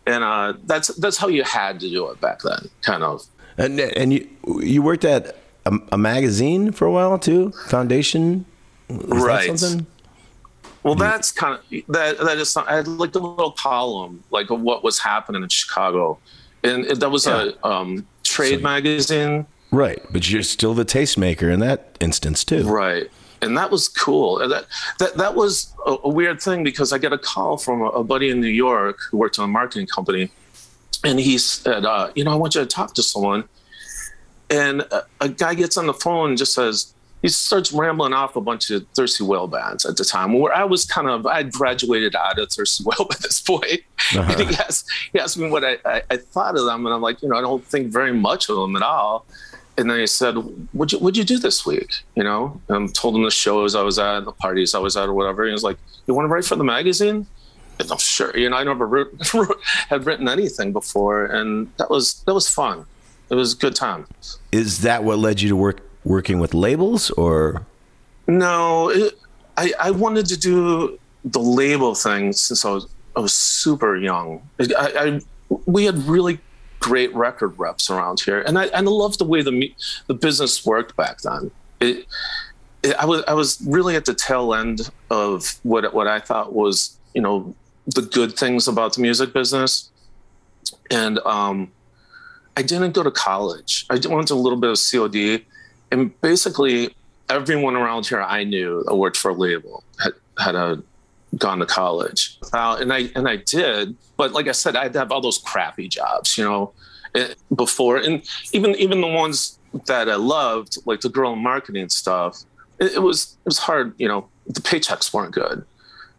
and uh that's that's how you had to do it back then kind of And and you you worked at a, a magazine for a while too, Foundation. Is that Right. something? Well, that's kind of that. That is. I had like a little column, like of what was happening in Chicago, and it, that was a um, trade magazine, Right, but you're still the tastemaker in that instance too. right? And that was cool. And that that that was a, a weird thing because I got a call from a, a buddy in New York who worked on a marketing company, and he said, uh, "You know, I want you to talk to someone." And a, a guy gets on the phone and just says, he starts rambling off a bunch of Thirsty Whale bands at the time, where I was kind of, I had graduated out of Thirsty Whale by this point. And he asked, he asked me what I, I, I thought of them, and I'm like, you know, I don't think very much of them at all. And then he said, "What'd you, what'd you do this week?" You know, and I told him the shows I was at, the parties I was at, or whatever. And he was like, "You want to write for the magazine?" And I'm sure. You know, I never wrote, had written anything before, and that was that was fun. It was a good time. Is that what led you to work working with labels, or No, it, I I wanted to do the label thing since I was I was super young. I, I we had really great record reps around here, and I and I loved the way the the business worked back then. It, it, I was I was really at the tail end of what what I thought was you know the good things about the music business, and um, I didn't go to college. I went to a little bit of COD, and basically everyone around here I knew that worked for a label had had a gone to college, uh, and I and I did. But like I said, I had to have all those crappy jobs, you know, eh, before, and even even the ones that I loved, like the girl in marketing stuff, it, it was it was hard. You know, the paychecks weren't good.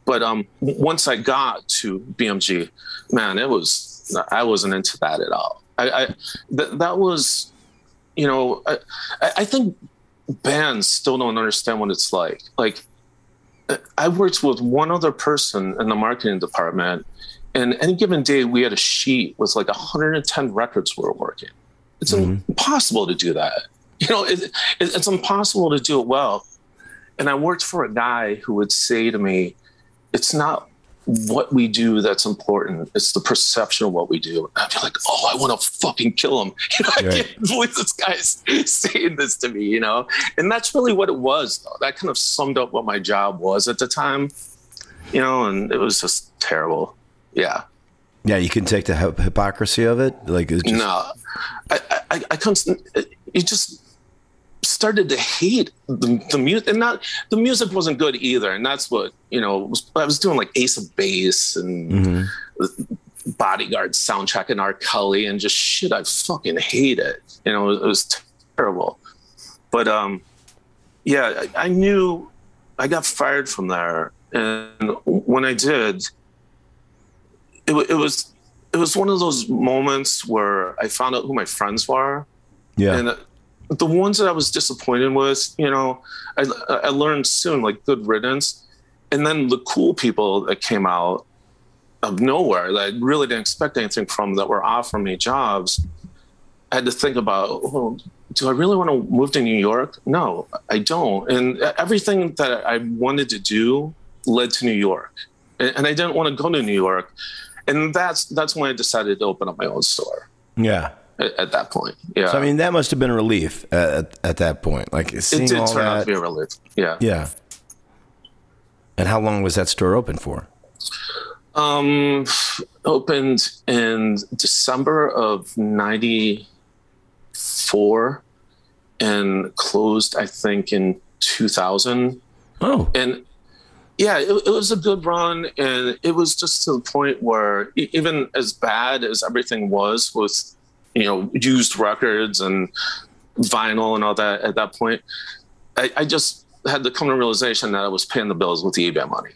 But um, once I got to BMG, man, it was I wasn't into that at all. I, I th- that was, you know, I I think bands still don't understand what it's like. Like, I worked with one other person in the marketing department, and any given day we had a sheet with like 110 records we were working. It's mm-hmm. impossible to do that. You know, it, it, it's impossible to do it well. And I worked for a guy who would say to me, "It's not." What we do that's important. It's the perception of what we do. And I'd be like, oh, I want to fucking kill him. You know, I Right. can't believe this guy's saying this to me, you know? And that's really what it was, though. That kind of summed up what my job was at the time, you know, and it was just terrible. Yeah. yeah, you can take the hypocrisy of it. Like, it's just, no, I, I, I constant, you just started to hate the, the music and not, the music wasn't good either. And that's what, you know, was, I was doing like Ace of Base and Bodyguard soundtrack and R. Kelly and just shit. I fucking hate it. You know, it, was terrible. But um, yeah, I, I knew I got fired from there, and when I did, it, it was it was one of those moments where I found out who my friends were, yeah, and uh, the ones that I was disappointed with, you know, I, I learned soon like good riddance, and then the cool people that came out of nowhere that I really didn't expect anything from that were offering me jobs. I had to think about, do I really want to move to New York? No, I don't. And everything that I wanted to do led to New York, and I didn't want to go to New York, and that's that's when I decided to open up my own store yeah. At, at that point. Yeah, So I mean, that must have been a relief at, at, at that point. Like seeing it did all turn out to be a relief. Yeah. yeah. And how long was that store open for? Um, opened in December of '94 and closed, I think, in 2000. Oh, And yeah, it, it was a good run, and it was just to the point where even as bad as everything was with, you know, used records and vinyl and all that at that point, I, I just had to come to realization that I was paying the bills with the eBay money.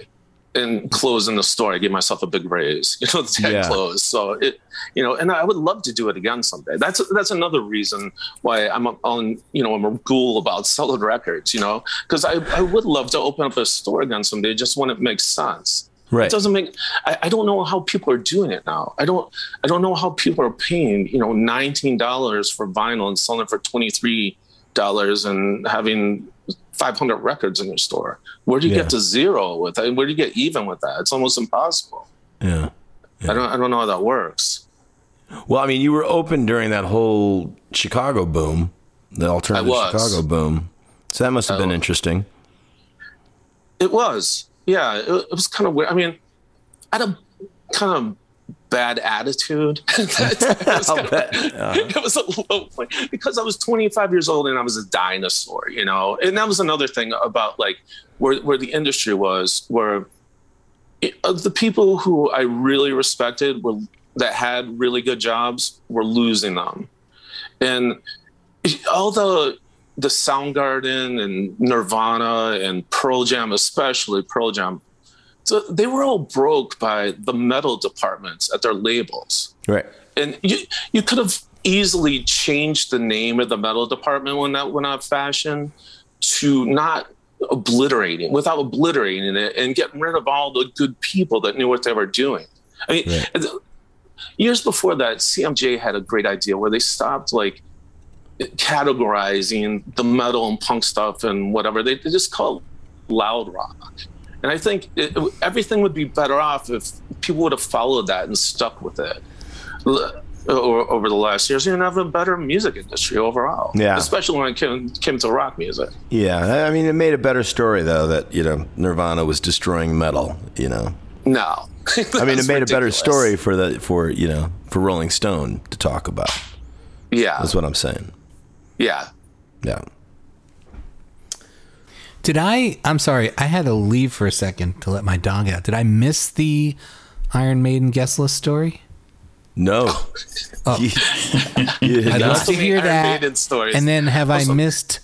and closing the store. I gave myself a big raise, you know, the tag Yeah. close. So it, you know, and I would love to do it again someday. That's that's another reason why I'm on, you know, I'm a ghoul about solid records, you know, because I, I would love to open up a store again someday, just when it makes sense. Right. It doesn't make. I, I don't know how people are doing it now. I don't. I don't know how people are paying, you know, nineteen dollars for vinyl and selling it for twenty three dollars and having five hundred records in your store. Where do you Yeah. get to zero with that? Where do you get even with that? It's almost impossible. Yeah. I don't. I don't know how that works. Well, I mean, you were open during that whole Chicago boom, the alternative Chicago boom. So that must have I been was. interesting. It was. Yeah. It, it was kind of weird. I mean, I had a kind of bad attitude. it, was I'll kind of- bet. Uh-huh. it was a low point because I was 25 years old and I was a dinosaur, you know. And that was another thing about like where where the industry was, where it, of the people who I really respected were that had really good jobs were losing them, and all the Soundgarden and Nirvana and Pearl Jam, especially Pearl Jam. So they were all broke by the metal departments at their labels Right. and you you could have easily changed the name of the metal department when that went out of fashion to not obliterating without obliterating it and getting rid of all the good people that knew what they were doing. I mean, Right. years before that, CMJ had a great idea where they stopped like categorizing the metal and punk stuff and whatever. They, they just called it loud rock. And I think it, everything would be better off if people would have followed that and stuck with it over the last years. You'd have a better music industry overall. Yeah. Especially when it came, came to rock music. Yeah. I mean, it made a better story though that you know Nirvana was destroying metal. You know. No. I mean, it made a better story for the for you know for Rolling Stone to talk about. Yeah. That's what I'm saying. Yeah. Yeah. Did I? I'm sorry. I had to leave for a second to let my dog out. Did I miss the Iron Maiden guest list story? No. Oh. You- you I'd love to hear Iron that. Maiden. And then have I missed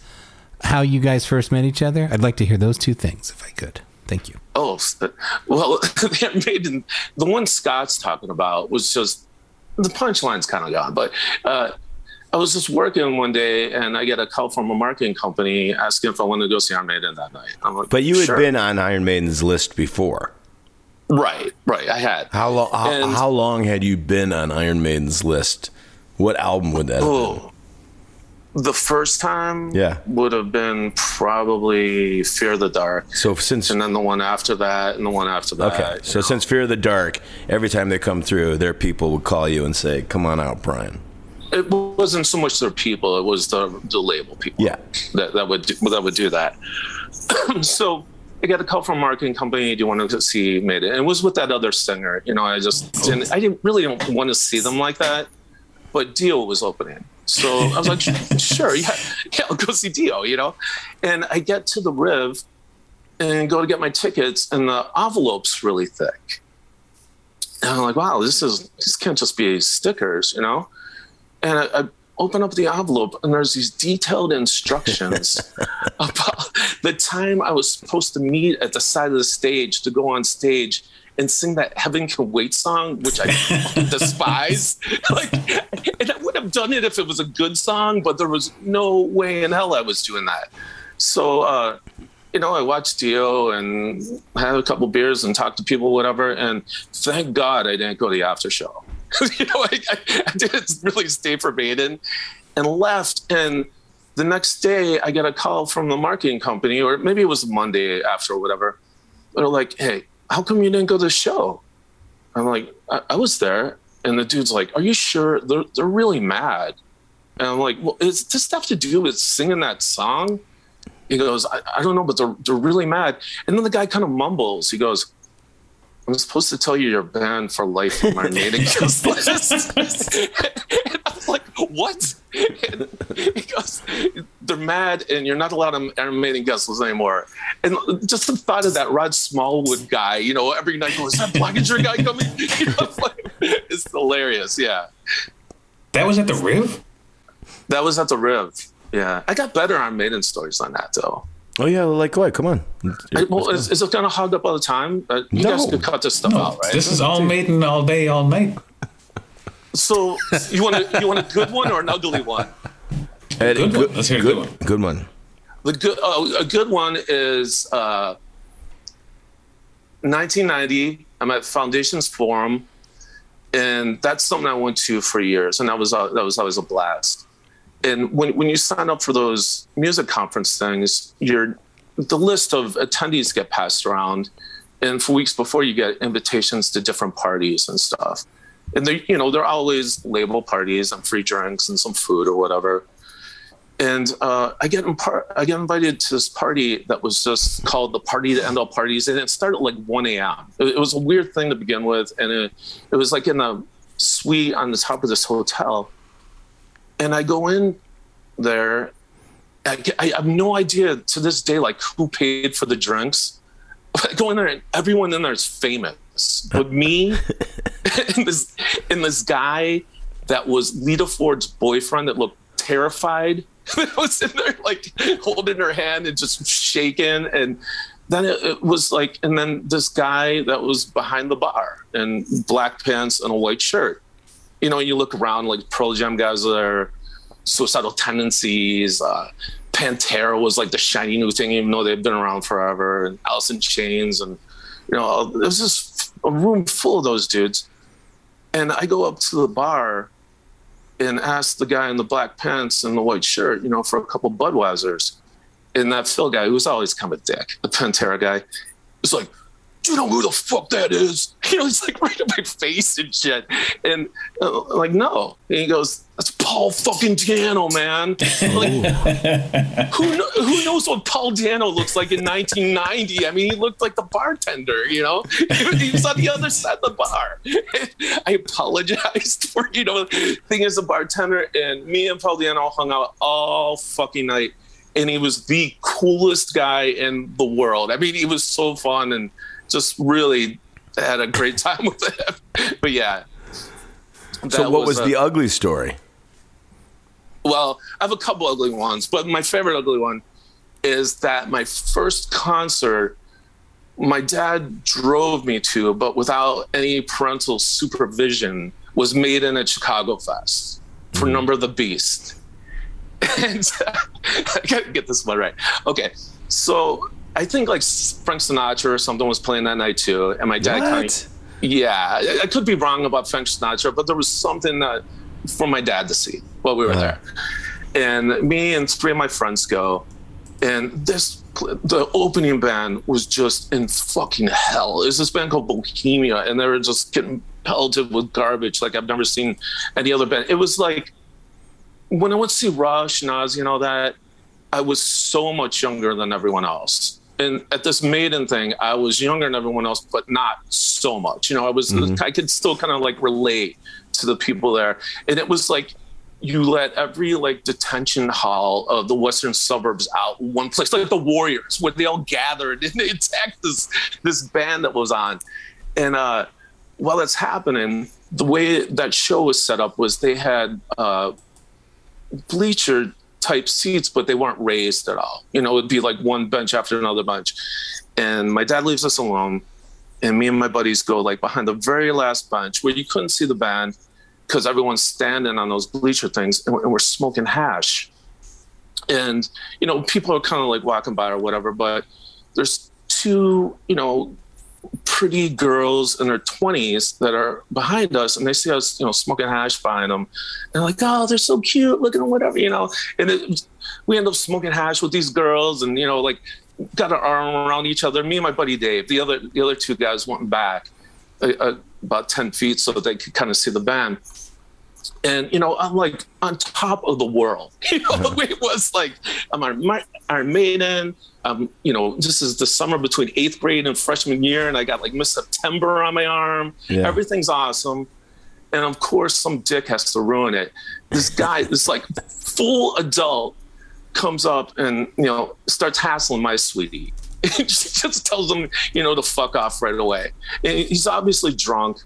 how you guys first met each other? I'd like to hear those two things if I could. Thank you. Oh, well, the Iron Maiden, the one Scott's talking about was just the punchline's kind of gone. But uh, I was just working one day and I get a call from a marketing company asking if I wanted to go see Iron Maiden that night. Like, But you had "Sure." been on Iron Maiden's list before. right, right. I had. How long? How, how long had you been on Iron Maiden's list? What album would that? Have been? Oh, the first time Yeah. would have been probably Fear the Dark. So since And then the one after that, and the one after that. okay, so know. since Fear of the Dark, every time they come through, their people would call you and say, "Come on out, Brian." It wasn't so much their people; it was the the label people. Yeah. that that would do, that would do that. so I got a call from a marketing company. Do you want to see Maiden? And it was with that other singer. You know, I just oh. didn't. I didn't really don't want to see them like that. But Dio was opening, so I was like, sure, yeah, yeah, I'll go see Dio. You know, and I get to the Riv and go to get my tickets, and the envelope's really thick. And I'm like, wow, this is this can't just be stickers, you know and I, I open up the envelope and there's these detailed instructions about the time I was supposed to meet at the side of the stage to go on stage and sing that Heaven Can Wait song, which I despise. like, and I would have done it if it was a good song, but there was no way in hell I was doing that. So, uh, you know, I watched Dio and had a couple beers and talked to people, whatever. And thank God I didn't go to the after show. you know, I, I, didn't really stay for Maiden and left. And the next day, I get a call from the marketing company, or maybe it was Monday after or whatever. They're like, hey, how come you didn't go to the show? I'm like, I, I was there. And the dude's like, are you sure? They're, they're really mad. And I'm like, well, is this stuff to do with singing that song? He goes, I, I don't know, but they're, they're really mad. And then the guy kind of mumbles. He goes, I'm supposed to tell you you're banned for life from our guest list. and I'm like, what? And he goes, they're mad and you're not allowed on our Maiden guest list anymore. And just the thought of that Rod Smallwood guy, you know, every night goes, is that Blockinger guy coming? You know, like, it's hilarious. Yeah. That was at the Riv? That was at the Riv. Yeah. I got better on Maiden stories than that, though. Oh yeah, like what? Come on. I, well, is, is it gonna hog up all the time? Uh, you No. guys could cut this stuff out, right? This is all maiden all day, all night. so you want a, you want a good one or an ugly one? Ed, Good one. Let's hear a good one. Good one. The good uh, a good one is uh, 1990. I'm at Foundations Forum, and that's something I went to for years, and that was uh, that was always a blast. And when when you sign up for those music conference things, your the list of attendees get passed around, and for weeks before you get invitations to different parties and stuff. And they, you know, they're always label parties and free drinks and some food or whatever and uh, I get I get invited to this party that was just called the party to end all parties, and it started like 1 a.m. It, it was a weird thing to begin with, and it, it was like in a suite on the top of this hotel, and I go in there. I, I have no idea to this day like who paid for the drinks. I go in there and everyone in there is famous, but me and this and this guy that was Lita Ford's boyfriend that looked terrified that was in there like holding her hand and just shaking and then it, it was like and then this guy that was behind the bar in black pants and a white shirt you know you look around like pearl jam guys are suicidal tendencies uh pantera was like the shiny new thing even though they've been around forever and alice in chains and you know there's just a room full of those dudes and i go up to the bar and ask the guy in the black pants and the white shirt, you know, for a couple Budweisers. And that Phil guy, who was always kind of a dick, the Pantera guy, was like, "Do you know who the fuck that is?" You know, he's like right in my face and shit. And uh, like, no. And he goes, "That's Paul fucking Di'Anno, man." Like, who kno- who knows what Paul Di'Anno looks like in 1990? I mean, he looked like the bartender. You know, he was on the other side of the bar. I apologized for you know thing as a bartender, and me and Paul Di'Anno hung out all fucking night, and he was the coolest guy in the world. I mean, he was so fun and just really had a great time with him. But yeah. So what was, a- the ugly story? well, I have a couple ugly ones, but my favorite ugly one is that my first concert, my dad drove me to, but without any parental supervision, was Maiden at Chicago Fest for mm-hmm. Number of the Beast. And I gotta get this one right. Okay, so I think like Frank Sinatra or something was playing that night too, and my dad kind of yeah, I- I could be wrong about Frank Sinatra, but there was something that for my dad to see while we were Uh-huh. there. And me and three of my friends go, and this the opening band was just in fucking hell. It's this band called Bohemia, and they were just getting pelted with garbage like I've never seen any other band. It was like when I went to see Rush, Nazi, and all that. I was so much younger than everyone else. And at this maiden thing, I was younger than everyone else, but not so much. You know, I was I could still kind of like relate to the people there. And it was like you let every like detention hall of the western suburbs out one place, like the Warriors, where they all gathered and they attacked this this band that was on. And uh while that's happening, the way that show was set up was they had uh bleacher type seats, but they weren't raised at all. You know, it'd be like one bench after another bench. And my dad leaves us alone, and me and my buddies go like behind the very last bench where you couldn't see the band because everyone's standing on those bleacher things, and we're, smoking hash. And you know, people are kind of like walking by or whatever, but there's two, you know, pretty girls in their 20s that are behind us and they see us you know smoking hash behind them and they're like oh they're so cute look at them whatever you know? And it, we end up smoking hash with these girls and you know like got our arm around each other. Me and my buddy dave the other the other two guys went back uh, uh, about 10 feet so they could kind of see the band. And you know i'm like on top of the world. You know it was like i'm Iron Maiden um, you know, this is the summer between eighth grade and freshman year, and I got like Miss September on my arm. Yeah. Everything's awesome. And of course, some dick has to ruin it. This guy, this like full adult, comes up and, you know, starts hassling my sweetie. she just tells him, you know, to fuck off right away. And he's obviously drunk.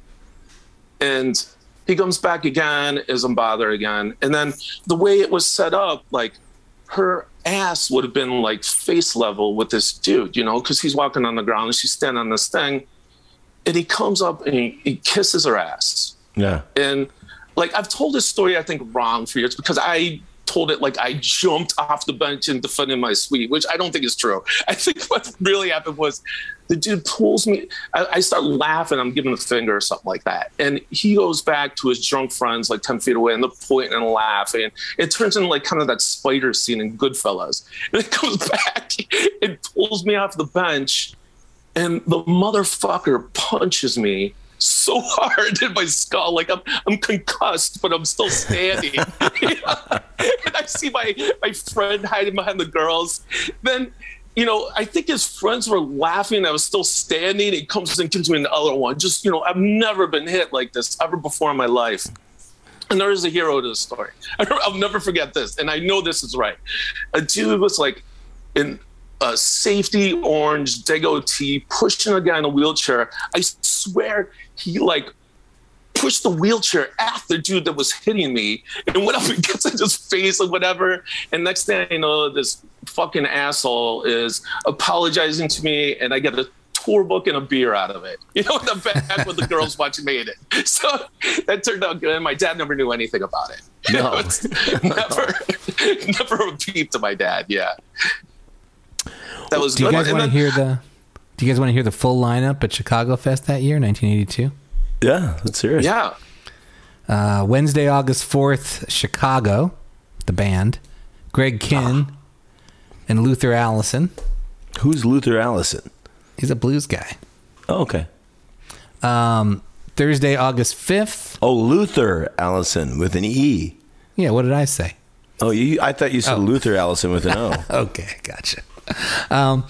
And he comes back again, isn't bothered again. And then the way it was set up, like her ass would have been like face level with this dude, you know, because he's walking on the ground and she's standing on this thing. And he comes up and he, he kisses her ass. Yeah. And like I've told this story, I think wrong for years because I told it like I jumped off the bench and defended my suite, which I don't think is true. I think what really happened was the dude pulls me. I, I start laughing. I'm giving a finger or something like that, and he goes back to his drunk friends like ten feet away, and they're pointing and laughing. It turns into like kind of that spider scene in Goodfellas, and it goes back and pulls me off the bench, and the motherfucker punches me so hard in my skull, like I'm I'm concussed, but I'm still standing. and I see my my friend hiding behind the girls. Then, you know, I think his friends were laughing. I was still standing. He comes and gives me another one. Just you know, I've never been hit like this ever before in my life. And there is a hero to the story. I'll never forget this, and I know this is right. A dude was like in a safety orange devotee pushing a guy in a wheelchair. I swear he like pushed the wheelchair at the dude that was hitting me and went up and gets in his face or whatever. And next thing I know, this fucking asshole is apologizing to me and I get a tour book and a beer out of it. You know, in the back with the girls watching me eat it. So that turned out good. And my dad never knew anything about it. No. It's never, never a peep to my dad. Yeah. That was Do you good. guys want to hear the? Do you guys want to hear the full lineup at Chicago Fest that year, 1982? Yeah, that's serious. Yeah. Uh, Wednesday, August 4th, Chicago, the band, Greg Kihn and Luther Allison. Who's Luther Allison? He's a blues guy. Oh, okay. Um, Thursday, August 5th. Oh, Luther Allison with an E. Yeah, what did I say? Oh, you, I thought you said Oh. Luther Allison with an O. Okay, gotcha. Um,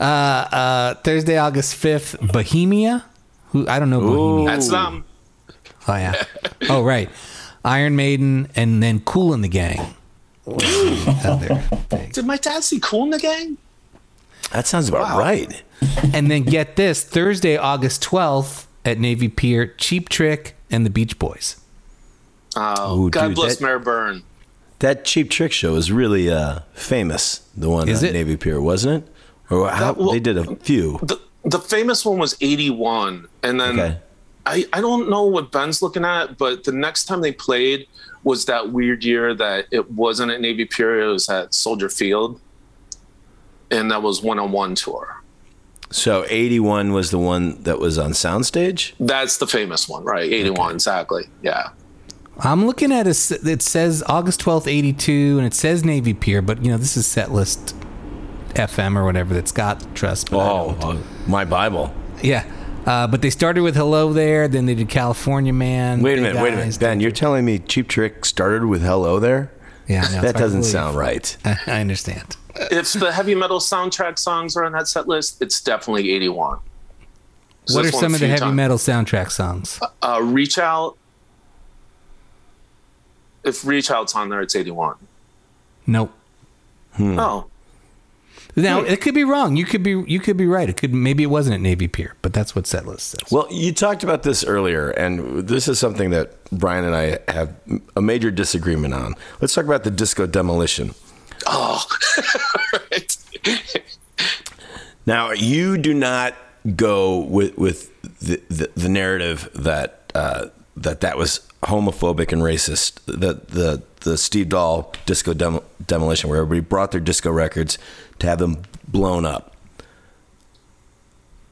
uh, uh, Thursday, August 5th, Bohemia. Who I don't know Bohemia. That's them. Oh yeah. Oh right. Iron Maiden and then Kool & the Gang. Did my dad see Kool & the Gang? That sounds about Wow. right. And then get this Thursday, August 12th at Navy Pier, Cheap Trick and the Beach Boys. Oh, Ooh, God dude, bless that- Mayor Byrne. That Cheap Trick show is really uh, famous. The one Is at it? Navy Pier, wasn't it? Or how, That- well- they did a few. The, the famous one was 81. And then Okay. I, I don't know what Ben's looking at, but the next time they played was that weird year that it wasn't at Navy Pier, it was at Soldier Field. And that was one on one tour. So 81 was the one that was on Soundstage? That's the famous one, right? 81, exactly. Yeah. I'm looking at a, it says August 12th, 82, and it says Navy Pier, but you know, this is set list FM or whatever that Scott trusts. but I Oh, uh, my Bible. yeah. Uh, but they started with Hello There, then they did California Man. Wait a Big minute, wait a minute. Ben, you're telling me Cheap Trick started with Hello there? Yeah, I know, it's that doesn't sound right. I understand. If the heavy metal soundtrack songs are on that set list, it's definitely 81. So what are some of the heavy times. metal soundtrack songs? Uh, Reach Out. If Reach Out's on there, it's 81. Nope. Oh, Now it could be wrong. You could be you could be right. It could maybe it wasn't at Navy Pier, but that's what setlist says. Well, you talked about this earlier, and this is something that Brian and I have a major disagreement on. Let's talk about the disco demolition. oh, right. Now, you do not go with with the the, the narrative that uh, that that was homophobic and racist. The the the Steve Dahl disco dem- demolition, where everybody brought their disco records to have them blown up.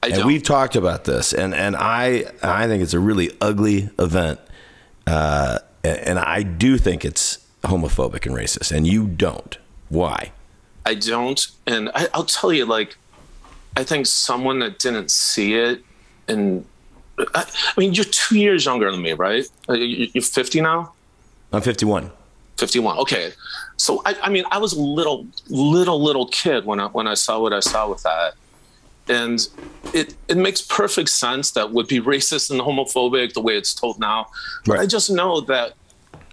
I and don't. we've talked about this, and and I I think it's a really ugly event, uh, and and I do think it's homophobic and racist, and you don't. Why? I don't, and I, I'll tell you, like, I think someone that didn't see it, and I, I mean, you're two years younger than me, right? You're 50 now. I'm 51. 51. Okay. So I, I mean, I was a little, little, little kid when I when I saw what I saw with that, and it it makes perfect sense that would be racist and homophobic the way it's told now. But Right. I just know that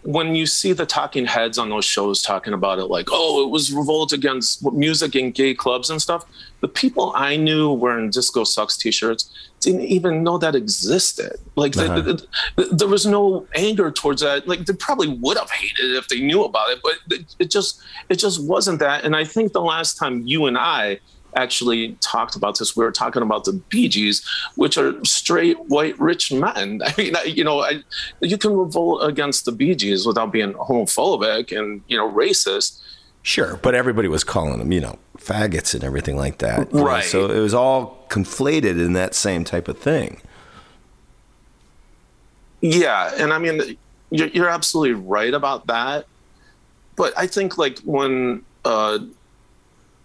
when you see the talking heads on those shows talking about it, like, oh, it was revolt against music in gay clubs and stuff, the people I knew wearing Disco Sucks t shirts didn't even know that existed. Like, Uh-huh. the, the, the, there was no anger towards that. Like, they probably would have hated it if they knew about it, but it, it just it just wasn't that. And I think the last time you and I actually talked about this. We were talking about the Bee Gees, which are straight white rich men. I mean, I, you know, I, you can revolt against the Bee Gees without being homophobic and you know racist. Sure, but everybody was calling them, you know, faggots and everything like that. you know, Right. So it was all conflated in that same type of thing. Yeah, and I mean, you're, you're absolutely right about that. But I think like when uh,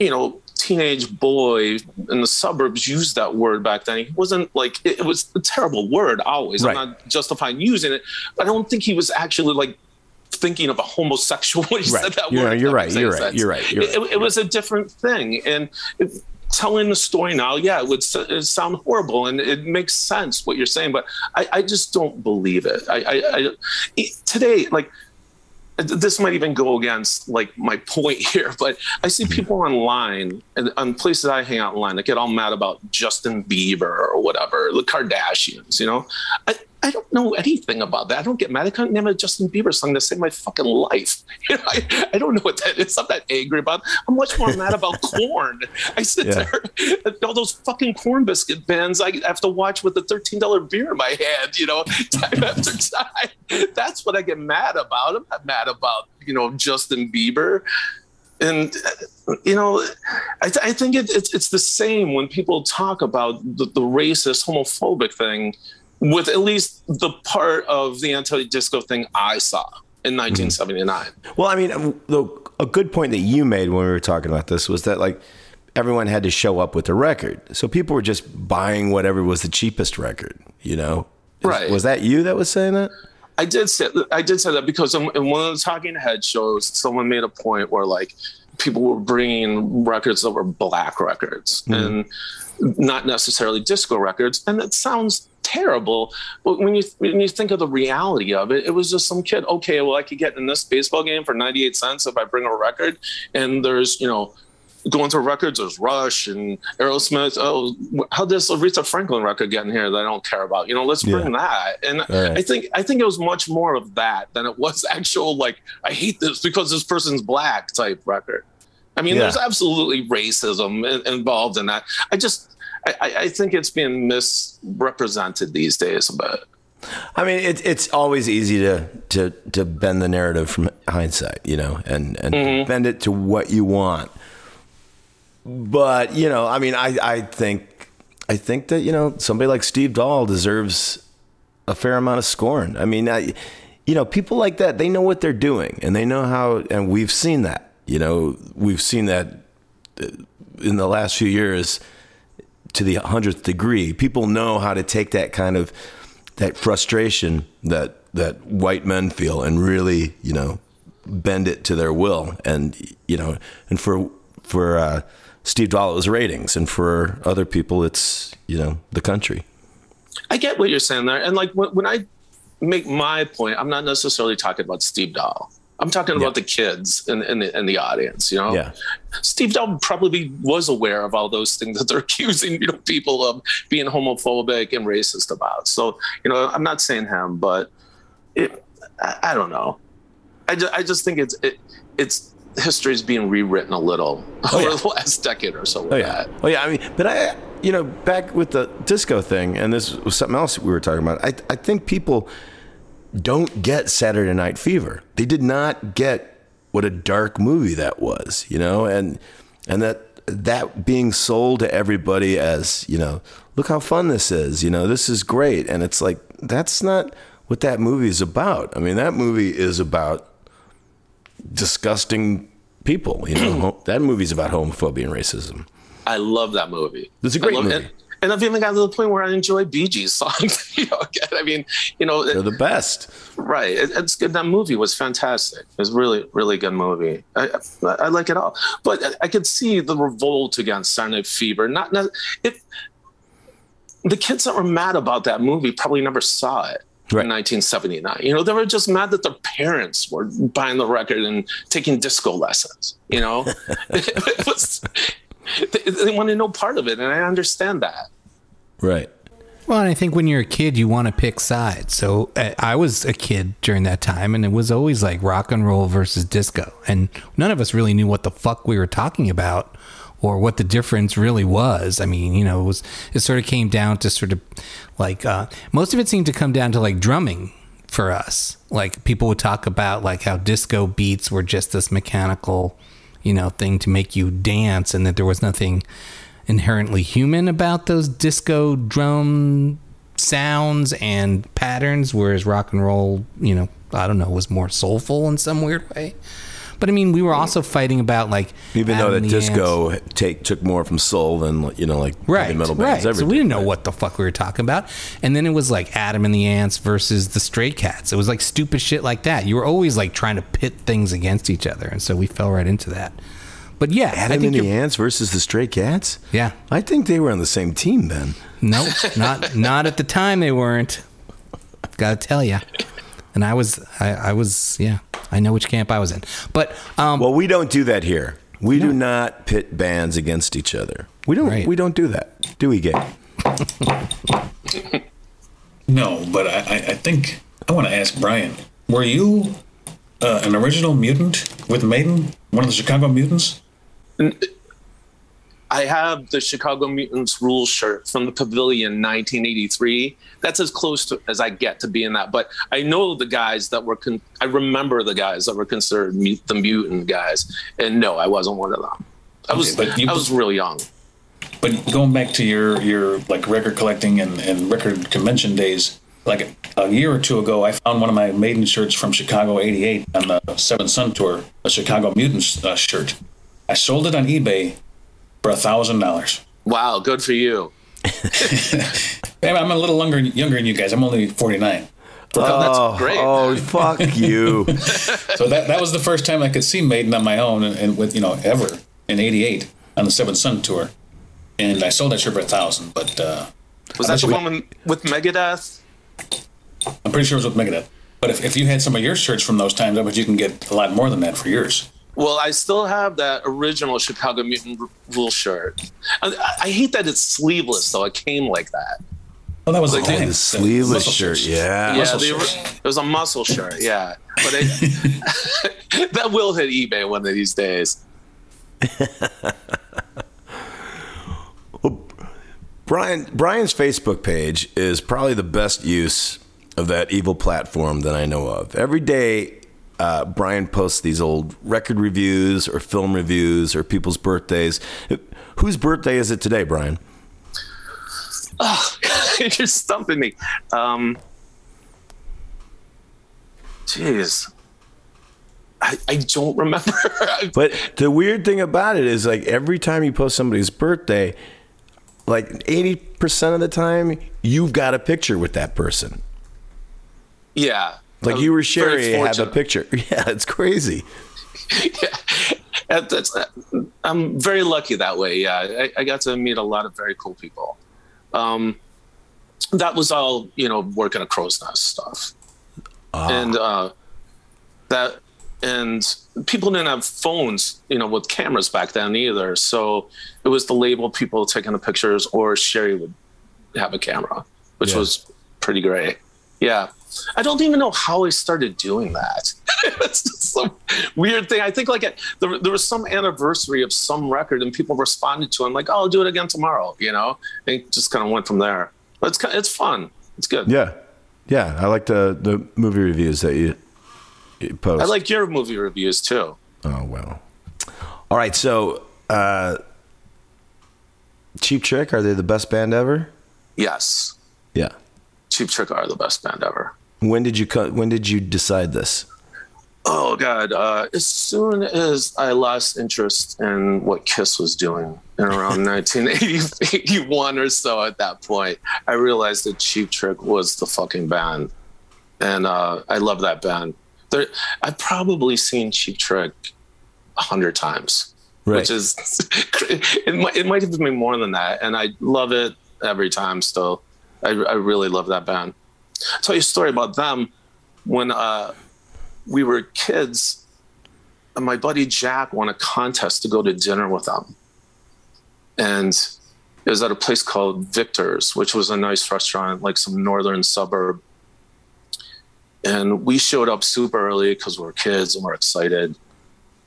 you know teenage boy in the suburbs used that word back then, he wasn't like it, it was a terrible word always. Right. I'm not justifying using it. But I don't think he was actually like thinking of a homosexual when he Right. said that You're- word. you're that right, you're right, you're right, you're It, it- it was a different thing, and. It, Telling the story now, yeah, it would it sound horrible, and it makes sense what you're saying, but I, I just don't believe it. I, I, I today, like this might even go against like my point here, but I see mm-hmm. people online and on places I hang out online that get all mad about Justin Bieber or whatever, the Kardashians, you know. I, I don't know anything about that. I don't get mad. I couldn't name a Justin Bieber song to save my fucking life. You know, I, I don't know what that is. I'm not angry about. I'm much more mad about Korn. I sit Yeah. there, all those fucking Korn Bizkit bands I have to watch with a $13 beer in my hand, you know, time after time. That's what I get mad about. I'm not mad about, you know, Justin Bieber. And, you know, I, th- I think it, it's, it's the same when people talk about the, the racist, homophobic thing with at least the part of the anti disco thing I saw in 1979. Well, I mean, um, the, a good point that you made when we were talking about this was that like everyone had to show up with a record, so people were just buying whatever was the cheapest record. You know, Right. Was that you that was saying that? I did say I did say that because in, in one of the Talking Head shows, someone made a point where like people were bringing records that were black records hmm. and not necessarily disco records, and it sounds terrible. But when you when you think of the reality of it, it was just some kid. Okay, well, I could get in this baseball game for ninety eight cents if I bring a record, and there's you know going through records, there's Rush and Aerosmith. Oh, how does this Aretha Franklin record get in here that I don't care about? You know, let's bring that. And right. I think I think it was much more of that than it was actual like I hate this because this person's black type record. I mean, Yeah. there's absolutely racism in, involved in that. I just I, I think it's being misrepresented these days a bit. I mean, it, it's always easy to, to to bend the narrative from hindsight, you know, and and mm-hmm. bend it to what you want. But you know, I mean, I I think I think that you know somebody like Steve Dahl deserves a fair amount of scorn. I mean, I, you know, people like that they know what they're doing and they know how, and we've seen that. You know, we've seen that uh, in the last few years to the hundredth degree. People know how to take that kind of that frustration that that white men feel and really, you know, bend it to their will. And you know, and for for uh, Steve was ratings, and for other people, it's you know the country. I get what you're saying there, and like when, when I make my point, I'm not necessarily talking about Steve Dahl. I'm talking about the kids in, in the in the audience. You know, Yeah. Steve Dahl probably was aware of all those things that they're accusing you know people of being homophobic and racist about. So you know, I'm not saying him, but it, I, I don't know. I just, I just think it's it, it's history is being rewritten a little oh, over yeah. the last decade or so. Oh yeah, that. oh yeah. I mean, but I, you know, back with the disco thing, and this was something else we were talking about. I, I think people don't get Saturday Night Fever. They did not get what a dark movie that was, you know, and and that that being sold to everybody as, you know, look how fun this is, you know, this is great, and it's like that's not what that movie is about. I mean, that movie is about disgusting people. You know, that movie's about homophobia and racism. I love that movie. It's a great love- movie. And, and I've even gotten to the point where I enjoy Bee Gees songs. you know, I mean, you know, They're the best. right? It, it's good. That movie was fantastic. It was really, really good movie. I, I, I like it all. But I, I could see the revolt against Night Fever. Not, not if the kids that were mad about that movie probably never saw it. Right. in 1979. You know, they were just mad that their parents were buying the record and taking disco lessons. You know, it was, they, they wanted no part of it, and I understand that. Right. Well, and I think when you're a kid, you want to pick sides. So uh, I was a kid during that time, and it was always like rock and roll versus disco, and none of us really knew what the fuck we were talking about or what the difference really was. I mean, you know, it was it sort of came down to sort of like uh, most of it seemed to come down to like drumming for us. Like people would talk about like how disco beats were just this mechanical, you know, thing to make you dance, and that there was nothing inherently human about those disco drum sounds and patterns, whereas rock and roll, you know, I don't know, was more soulful in some weird way. But I mean, we were also fighting about like Even though that the Ants. disco take took more from soul than you know like right, metal right. bands. So we didn't know what the fuck we were talking about. And then it was like Adam and the Ants versus the Stray Cats. It was like stupid shit like that. You were always like trying to pit things against each other, and so we fell right into that. But yeah, I Adam and the Ants versus the Stray Cats. Yeah. I think they were on the same team then. Nope, not not at the time they weren't. Gotta tell you. And I was, I, I was, yeah, I know which camp I was in. But um, Well, we don't do that here. We do not pit bands against each other. We don't. Right. We don't do that. Do we, Gabe? No, but I, I, I think I want to ask Brian: Were you uh, an original mutant with Maiden, one of the Chicago mutants? I have the Chicago Mutants Rule shirt from the Pavilion 1983. That's as close to, as I get to being that. But I know the guys that were, con- I remember the guys that were considered the mutant guys. And no, I wasn't one of them. I was, but you- I was real young. But going back to your your like record collecting and, and record convention days, like a year or two ago, I found one of my maiden shirts from Chicago '88 on the Seventh Son tour, a Chicago Mutants uh, shirt. I sold it on eBay for a thousand dollars. Wow, good for you. I'm a little younger younger than you guys. I'm only 49. Oh, That's great. Oh, fuck you. So that that was the first time I could see Maiden on my own and, and with you know ever in '88 on the Seventh Son tour, and I sold that shirt for a thousand. But uh, Was that the one with, with Megadeth? I'm pretty sure it was with Megadeth. But if, if you had some of your shirts from those times, I bet you can get a lot more than that for yours. Well, I still have that original Chicago Mutant r- rule shirt. I, I hate that it's sleeveless, though. It came like that. Oh, that was Like the the time. the sleeveless Muscle shirt. Yeah. Yeah, they were, it was a muscle shirt. Yeah, but it, that will hit eBay one of these days. Brian Brian's Facebook page is probably the best use of that evil platform that I know of. Every day, uh, Brian posts these old record reviews or film reviews or people's birthdays. Whose birthday is it today, Brian? You're stumping me. Um, jeez, I, I don't remember. But the weird thing about it is, like every time you post somebody's birthday, like eighty percent of the time, you've got a picture with that person. yeah, Like you were Sherry, have a picture. Yeah, it's crazy. Uh, that's, I'm very lucky that way. Yeah, I, I got to meet a lot of very cool people. Um, that was all you know, working at Crow's Nest stuff, and uh, that and people didn't have phones, you know, with cameras back then either. So it was the label people taking the pictures, or Sherry would have a camera, which Yeah. was pretty great. Yeah. I don't even know how I started doing that. it's just some weird thing. I think like it, there, there was some anniversary of some record and people responded to it. I'm like, oh, I'll do it again tomorrow, you know? And it just kind of went from there. But it's, it's fun. It's good. Yeah, yeah. I like the the movie reviews that you, you post. I like your movie reviews too. Oh well. All right. So, uh, Cheap Trick are they the best band ever? Yes. Yeah. Cheap Trick are the best band ever. When did you cut? When did you decide this? Oh God! Uh, as soon as I lost interest in what Kiss was doing in around 1981 or so, at that point, I realized that Cheap Trick was the fucking band, and uh, I love that band. There, I've probably seen Cheap Trick a hundred times, Right. which is it might it might have been more than that, and I love it every time. Still, I, I really love that band. I'll tell you a story about them when uh, we were kids. And my buddy Jack won a contest to go to dinner with them, and it was at a place called Victor's, which was a nice restaurant, like some northern suburb. And we showed up super early because we were kids and we're excited.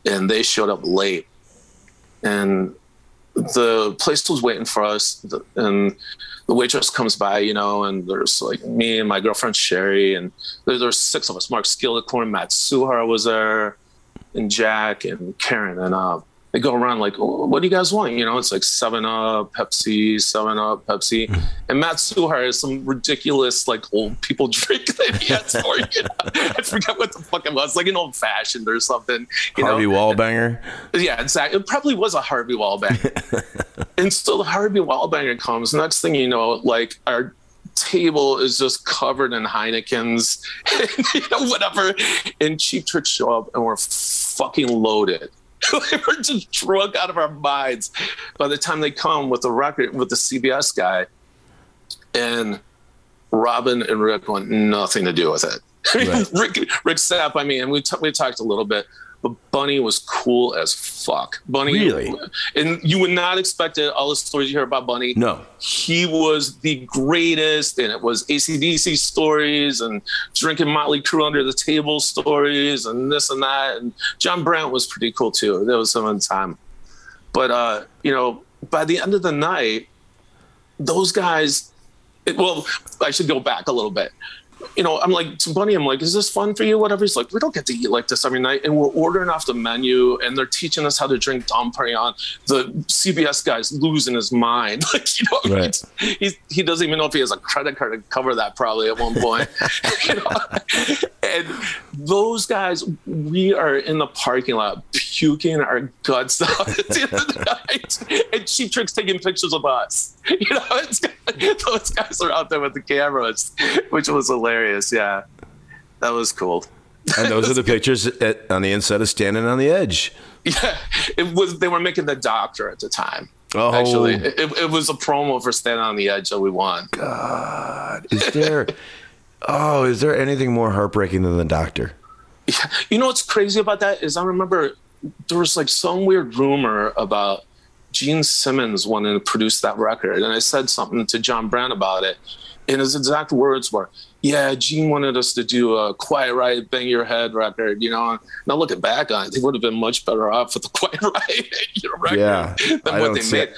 And they showed up late. And the place was waiting for us. And the waitress comes by, you know, and there's like me and my girlfriend Sherry, and there, there's six of us. Mark Skillicorn, Matt Suhar was there, and Jack and Karen. And uh, they go around like, "Oh, what do you guys want? You know, it's like Seven Up, Pepsi, Seven Up, Pepsi, hmm. and Matt Suhar has some ridiculous like old people drink that he has for you. Know? I forget what the fuck it was, like an old fashioned or something. You Harvey know? Wallbanger. Yeah, exactly. It probably was a Harvey Wallbanger. and so the Harvey Wallbanger comes. Next thing you know, like our table is just covered in Heinekens, you know, whatever. And Cheap Tricks show up and we're fucking loaded. we're just drunk out of our minds. By the time they come with the record with the CBS guy, and Robin and Rick want nothing to do with it. Rick, Rick Sapp, I mean, and we, t- we talked a little bit, but Bunny was cool as fuck. Bunny, Really? and you would not expect it. All the stories you hear about Bunny, No. he was the greatest, and it was ACDC stories and drinking Motley Crue under the table stories and this and that. And Jon Brant was pretty cool too. There was some in time, but uh, you know, by the end of the night, those guys. It, well, I should go back a little bit. You know, I'm like to Bunny. I'm like, is this fun for you? Whatever. He's like, we don't get to eat like this every night, and we're ordering off the menu, and they're teaching us how to drink Dom Perignon. The CBS guy's losing his mind. Like, you know, Right. he's, he's, he doesn't even know if he has a credit card to cover that probably at one point. you know? And those guys, we are in the parking lot puking our guts out at the end of the night, and Cheap Trick's taking pictures of us. You know, it's, those guys are out there with the cameras, which was hilarious. Yeah, that was cool. And those are the pictures at, on the inside of standing on the edge. Yeah, it was. They were making the doctor at the time. Oh. Actually, it, it was a promo for Standing on the Edge that we won. God, is there? Oh, is there anything more heartbreaking than the doctor? Yeah. You know what's crazy about that is I remember there was like some weird rumor about Gene Simmons wanting to produce that record, and I said something to Jon Brant about it, and his exact words were, "Yeah, Gene wanted us to do a Quiet Riot Bang Your Head record, you know." Now looking back on it, they would have been much better off with the Quiet Riot record Yeah, than I what they made. it.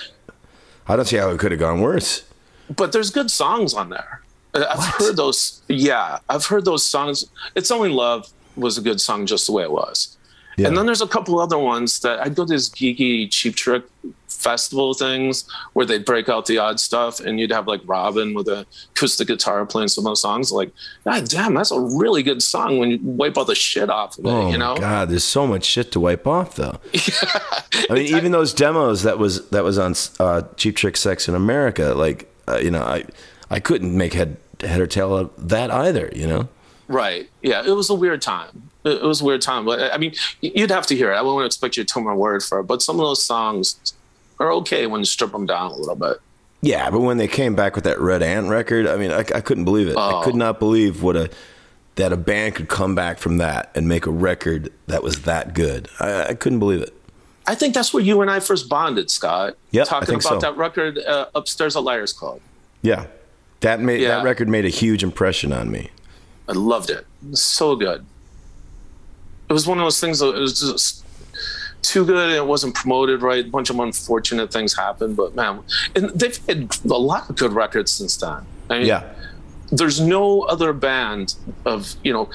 I don't see how it could have gone worse. but there's good songs on there. Uh, I've heard those. Yeah, I've heard those songs. It's Only Love was a good song just the way it was. Yeah. And then there's a couple other ones that I'd go to these geeky cheap trick festival things where they'd break out the odd stuff and you'd have like Robin with a acoustic guitar playing some of those songs. Like, God damn, that's a really good song when you wipe all the shit off of it, Oh you know? god, there's so much shit to wipe off though. I mean, even those demos that was that was on uh, Cheap Trick Sex in America, like uh, you know, I I couldn't make head head or tail of that either. You know, Right. Yeah. It was a weird time. It was a weird time. But I mean, you'd have to hear it. I wouldn't expect you to take my word for it. But some of those songs are okay when you strip them down a little bit. yeah. But when they came back with that Red Ant record, I mean, I, I couldn't believe it. I Oh. could not believe what a that a band could come back from that and make a record that was that good. I, I couldn't believe it. I think that's where you and I first bonded, Scott. Yep, I Talking about so. that record uh, upstairs at Liars Club. Yeah, that made Yeah. that record made a huge impression on me. I loved it. It was so good. It was one of those things that it was just too good and it wasn't promoted right. A bunch of unfortunate things happened, but man, and they've had a lot of good records since then. I mean, Yeah. there's no other band of you know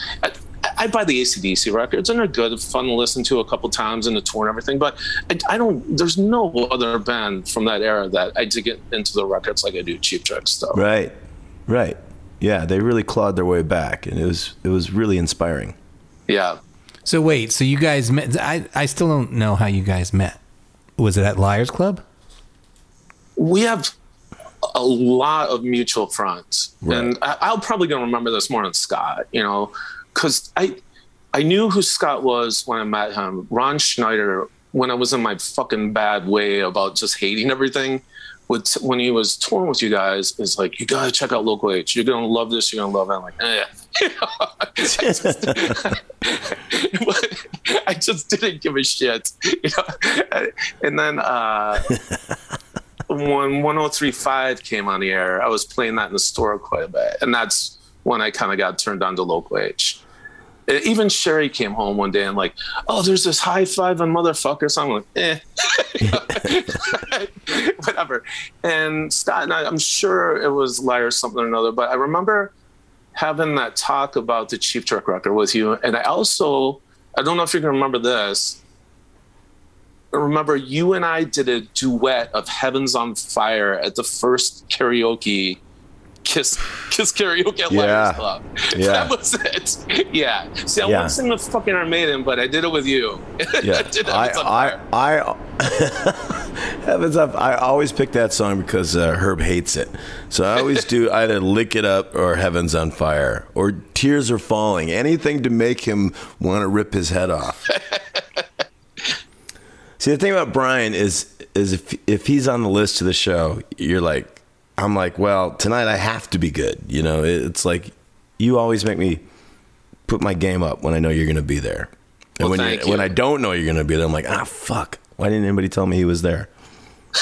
I buy the acdc records and they're good fun to listen to a couple times in the tour and everything but I, I don't there's no other band from that era that i dig into the records like i do cheap trick stuff Right, right. Yeah, they really clawed their way back, and it was it was really inspiring. yeah So wait, so you guys met? I I still don't know how you guys met. Was it at Liars Club? we have a lot of mutual friends Right. and I, i'll probably gonna remember this more than scott you know because i i knew who scott was when i met him ron schneider when i was in my fucking bad way about just hating everything with when he was touring with you guys is like, you gotta check out Local H. You're gonna love this. You're gonna love it. I'm like, eh. But I just didn't give a shit, you know. And then uh, when 103.5 came on the air, I was playing that in the store quite a bit, and that's when I kind of got turned on to Local H. Uh, Even Sherry came home one day and like, oh, there's this high five and motherfucker song. I'm like, eh, whatever. And Scott I'm sure it was liar or something or another, but I remember having that talk about the Cheap Trick record with you, and I also, I don't know if you can remember this. I remember you and I did a duet of Heavens on Fire at the first karaoke kiss kiss karaoke at Yeah. Club. Yeah. That was it. Yeah. See, I Yeah. want to sing with fucking Maiden, but I did it with you. Yeah, I did I, I. I, heavens up! I always pick that song because uh, Herb hates it. So I always do either "Lick It Up" or "Heaven's on Fire" or "Tears Are Falling." Anything to make him want to rip his head off. See, the thing about Brian is, is if if he's on the list to the show, you're like, I'm like, well, tonight I have to be good. You know, it's like you always make me put my game up when I know you're going to be there. And Well, when you when. I don't know you're going to be there, I'm like, ah, fuck. Why didn't anybody tell me he was there?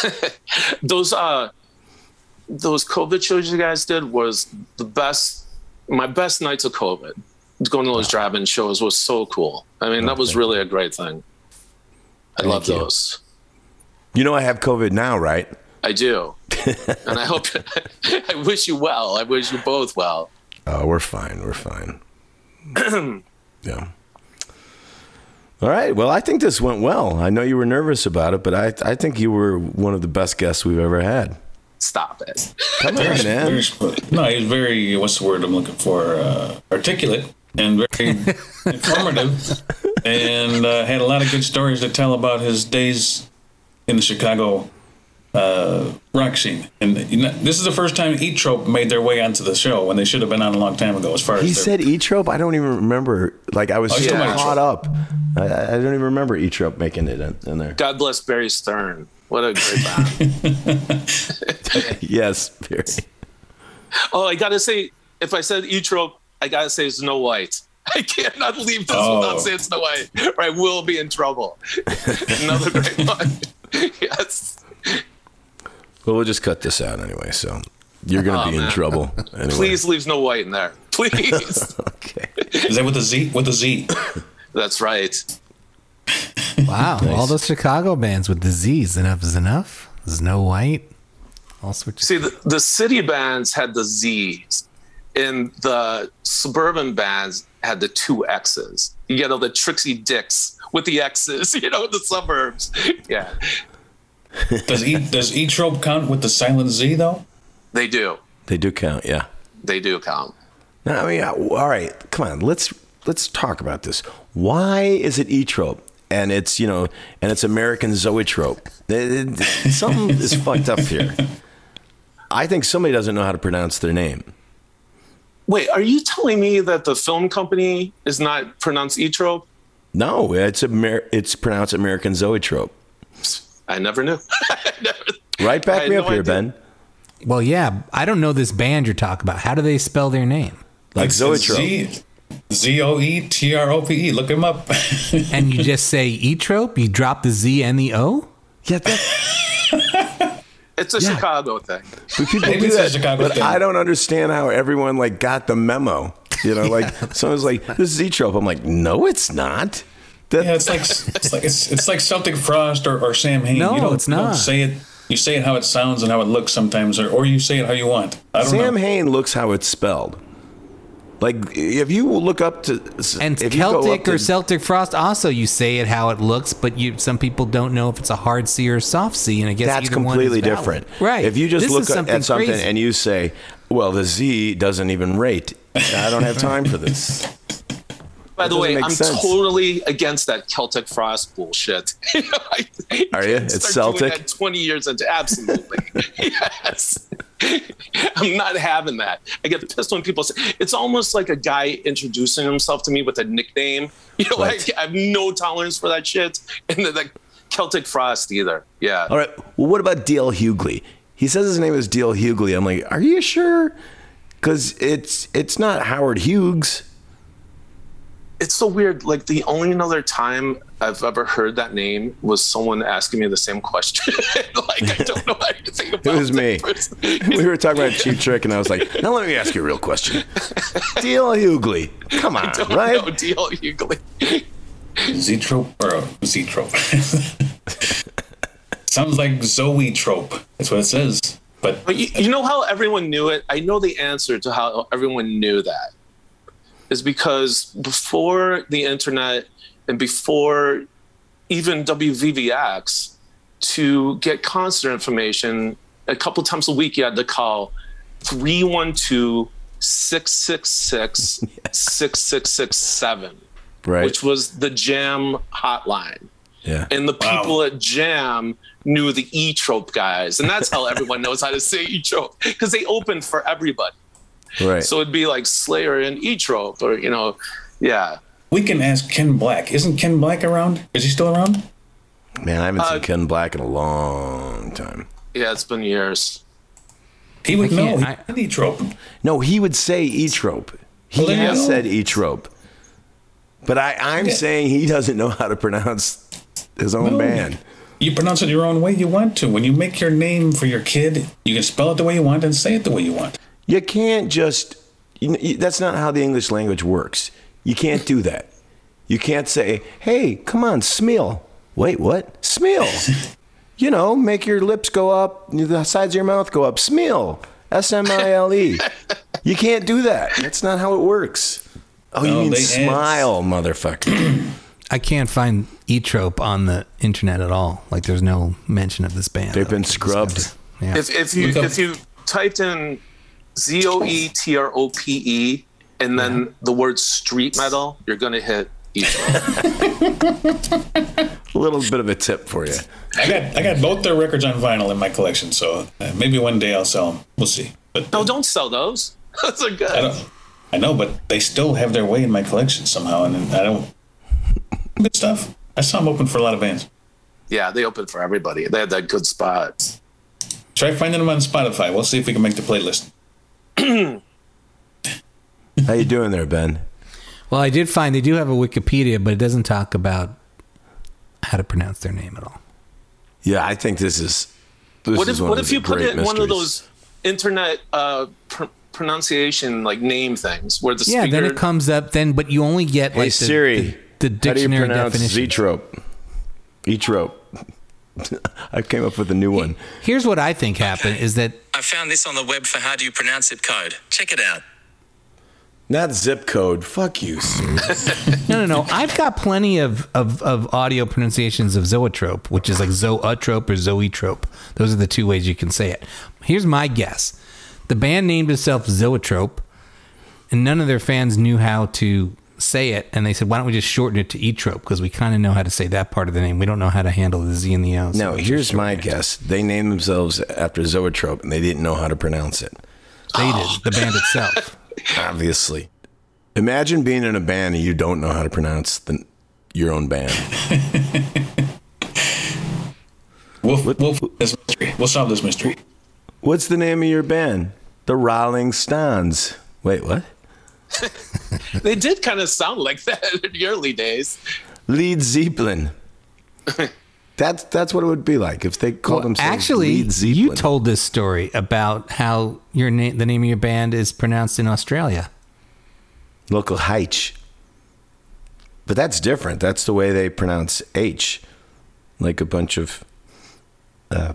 those uh those COVID shows you guys did was the best my best nights of COVID. Going to those drive-in shows was so cool. I mean, that was really a great thing. I Thank love you. those. You know I have COVID now, right? I do. and I hope I wish you well. I wish you both well. Oh, we're fine. We're fine. yeah. All right. Well, I think this went well. I know you were nervous about it, but I I think you were one of the best guests we've ever had. Stop it. Come on, Very man. smooth. No, he was very, what's the word I'm looking for? Uh, articulate and very informative and uh, had a lot of good stories to tell about his days in the Chicago uh, rock scene. And you know, this is the first time E-Trope made their way onto the show when they should have been on a long time ago, as far He as he said E-Trope. I don't even remember. Like I was Oh, so you're talking about caught up. I, I don't even remember E-Trope making it in, in there. God bless Barry Stern. What a great band. Yes, very. oh, I gotta say, if I said E-Trope, I gotta say Znowhite. I cannot leave this Oh. without saying Znowhite, or I will be in trouble. Another great one. yes. Well, we'll just cut this out anyway. So you're gonna Oh, be in trouble. Anyway. Please leave no White in there. Please. Okay. Is that with a Z? With a Z. That's right. Wow, all those Chicago bands with the Z's. Enough is enough. Znowhite, all sorts. See, the, the city bands had the Z's, and the suburban bands had the two X's. You get all the Trixie Dicks with the X's, you know, in the suburbs. Yeah, Does E does E Trope count with the silent Z though? they do. They do count. Yeah. They do count. Now, I mean, uh, all right, come on, let's let's talk about this. Why is it E-trope? And it's you know, and it's American zoetrope. It- it- something is fucked up here. I think somebody doesn't know how to pronounce their name. Wait, are you telling me that the film company is not pronounced E-Trope? No, it's Amer- it's pronounced American zoetrope. I never knew. Never- Right, back had me no up here, idea. Ben. well, yeah, I don't know this band you're talking about. How do they spell their name? Like It's zoetrope. Z Z O E T R O P E. Look him up. And you just say E-trope? You drop the Z and the O? Yeah, that, It's a Chicago thing. but people Maybe do it's a that. Chicago but thing. I don't understand how everyone like got the memo. You know, like someone's like, "This is E-trope." I'm like, "No, it's not." That, Yeah, it's like it's like it's, it's like Celtic Frost or, or Samhain. No, you don't, it's you don't say it. You say it how it sounds and how it looks sometimes, or, or you say it how you want. I don't Sam know. Hain looks how it's spelled. Like if you look up to And if you go up Celtic to- or Celtic Frost also you say it how it looks, but you some people don't know if it's a hard C or a soft C, and I guess that's either one completely different. Right. If you just This look is at something crazy. and you say, "Well, the Z doesn't even rate," I don't have time for this. By the way, I'm sense. totally against that Celtic Frost bullshit. You know, I- I Are you? It's Celtic? that 20 years into absolutely. yes. I'm not having that. I get pissed when people say it's almost like a guy introducing himself to me with a nickname. You know, Right. I, I have no tolerance for that shit. And the, the Celtic Frost either. Yeah. All right. Well, what about DL Hughley? He says his name is Deal Hughley. I'm like, are you sure? Because it's it's not Howard Hughes. It's so weird. Like the only other time I've ever heard that name was someone asking me the same question. like I don't know anything It about was me. person. We were talking about Cheap Trick, and I was like, now let me ask you a real question. Deal Hughley. Come on, don't right? know Deal Hughley. Z trope or Z trope. Sounds like Zoe trope. That's what it says. But But you, you know how everyone knew it? I know the answer to how everyone knew that is because before the internet and before even WVVX, to get concert information, a couple times a week you had to call 312 666 6667, which was the Jam hotline yeah. and the people at Jam knew the E Trope guys, and that's how everyone knows how to say E Trope because they opened for everybody. Right. So it'd be like Slayer and E Trope, or you know, yeah. we can ask Ken Black. Isn't Ken Black around? Is he still around? Man, I haven't Uh, seen Ken Black in a long time. Yeah, it's been years. He would I know. can't- He I- said E trope. No, he would say E-trope. He Well, has go. said E-trope. But I, I'm Yeah. saying he doesn't know how to pronounce his own No. band. You pronounce it your own way you want to. When you make your name for your kid, you can spell it the way you want and say it the way you want. You can't just. You know, that's not how the English language works. You can't do that. You can't say, "Hey, come on, Smeal." Wait, what? Smeal. you know, make your lips go up, the sides of your mouth go up. Smeal. S M I L E. You can't do that. That's not how it works. Oh, you No, mean they- smile, motherfucker? I can't find E-Trope on the internet at all. Like, there's no mention of this band. They've been scrubbed. band. Yeah. If if you if you typed in Z O E T R O P E and then the word street metal, you're gonna hit E Trope. A little bit of a tip for you. I got I got both their records on vinyl in my collection, so uh, maybe one day I'll sell them. We'll see. But no, don't sell those. Those are good. I don't. I know, but they still have their way in my collection somehow, and I don't. Good stuff. I saw them open for a lot of bands. Yeah, they open for everybody. They had that good spot. Try finding them on Spotify. We'll see if we can make the playlist. How you doing there, Ben? Well, I did find they do have a Wikipedia, but it doesn't talk about how to pronounce their name at all. Yeah, I think this is. This what is if one what of if the you put great it in one of those internet uh, pr- pronunciation like name things where the Yeah, speaker then it comes up. Then, but you only get Hey like the, Siri, the, the how do you dictionary pronounce definition. Z-trope? E-trope. I came up with a new one. Here's what I think happened: is that I found this on the web for how do you pronounce it code. Check it out. Not zip code. Fuck you. Siri. no, no, no. I've got plenty of, of, of audio pronunciations of zoetrope, which is like zoetrope or zoetrope. Those are the two ways you can say it. Here's my guess: the band named itself Zoetrope, and none of their fans knew how to say it, and they said, "Why don't we just shorten it to Etrope? Because we kind of know how to say that part of the name. We don't know how to handle the Z and the O." so no, here's my it." guess. They named themselves after zoetrope, and they didn't know how to pronounce it. They did the band itself. Obviously. Imagine being in a band and you don't know how to pronounce the, your own band. We'll, we'll this mystery. We'll solve this mystery. What's the name of your band? The Rolling Stones. Wait, what? They did kind of sound like that in the early days. Lead Zeppelin. That's that's what it would be like if they called Well, themselves actually, Lead Zeppelin. you told this story about how your name, the name of your band, is pronounced in Australia. local H. But that's different. That's the way they pronounce H, like a bunch of uh,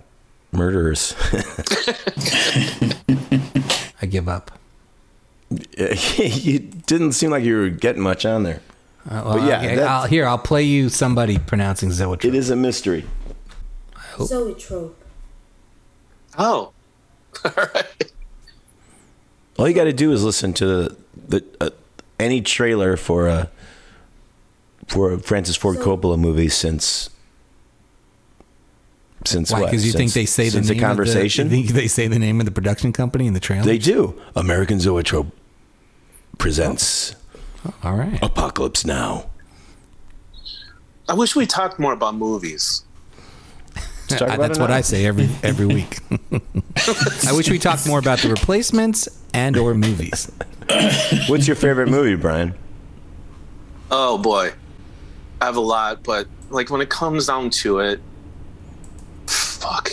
murderers. I give up. you didn't seem like you were getting much on there. Uh, well, But yeah, okay, I'll, here I'll play you somebody pronouncing zoetrope. It is a mystery. Zoetrope. Oh, all right. All you got to do is listen to the, the uh, any trailer for a for a Francis Ford Coppola movie since since Why? Because you think they say the name the conversation? Of the, you think they say the name of the production company in the trailer? they do. American Zoetrope presents All right. Apocalypse Now. I wish we talked more about movies. Let's talk about That's what. I say every every week. I wish we talked more about the replacements and or movies. What's your favorite movie, Brian? Oh boy, I have a lot, but like when it comes down to it, fuck.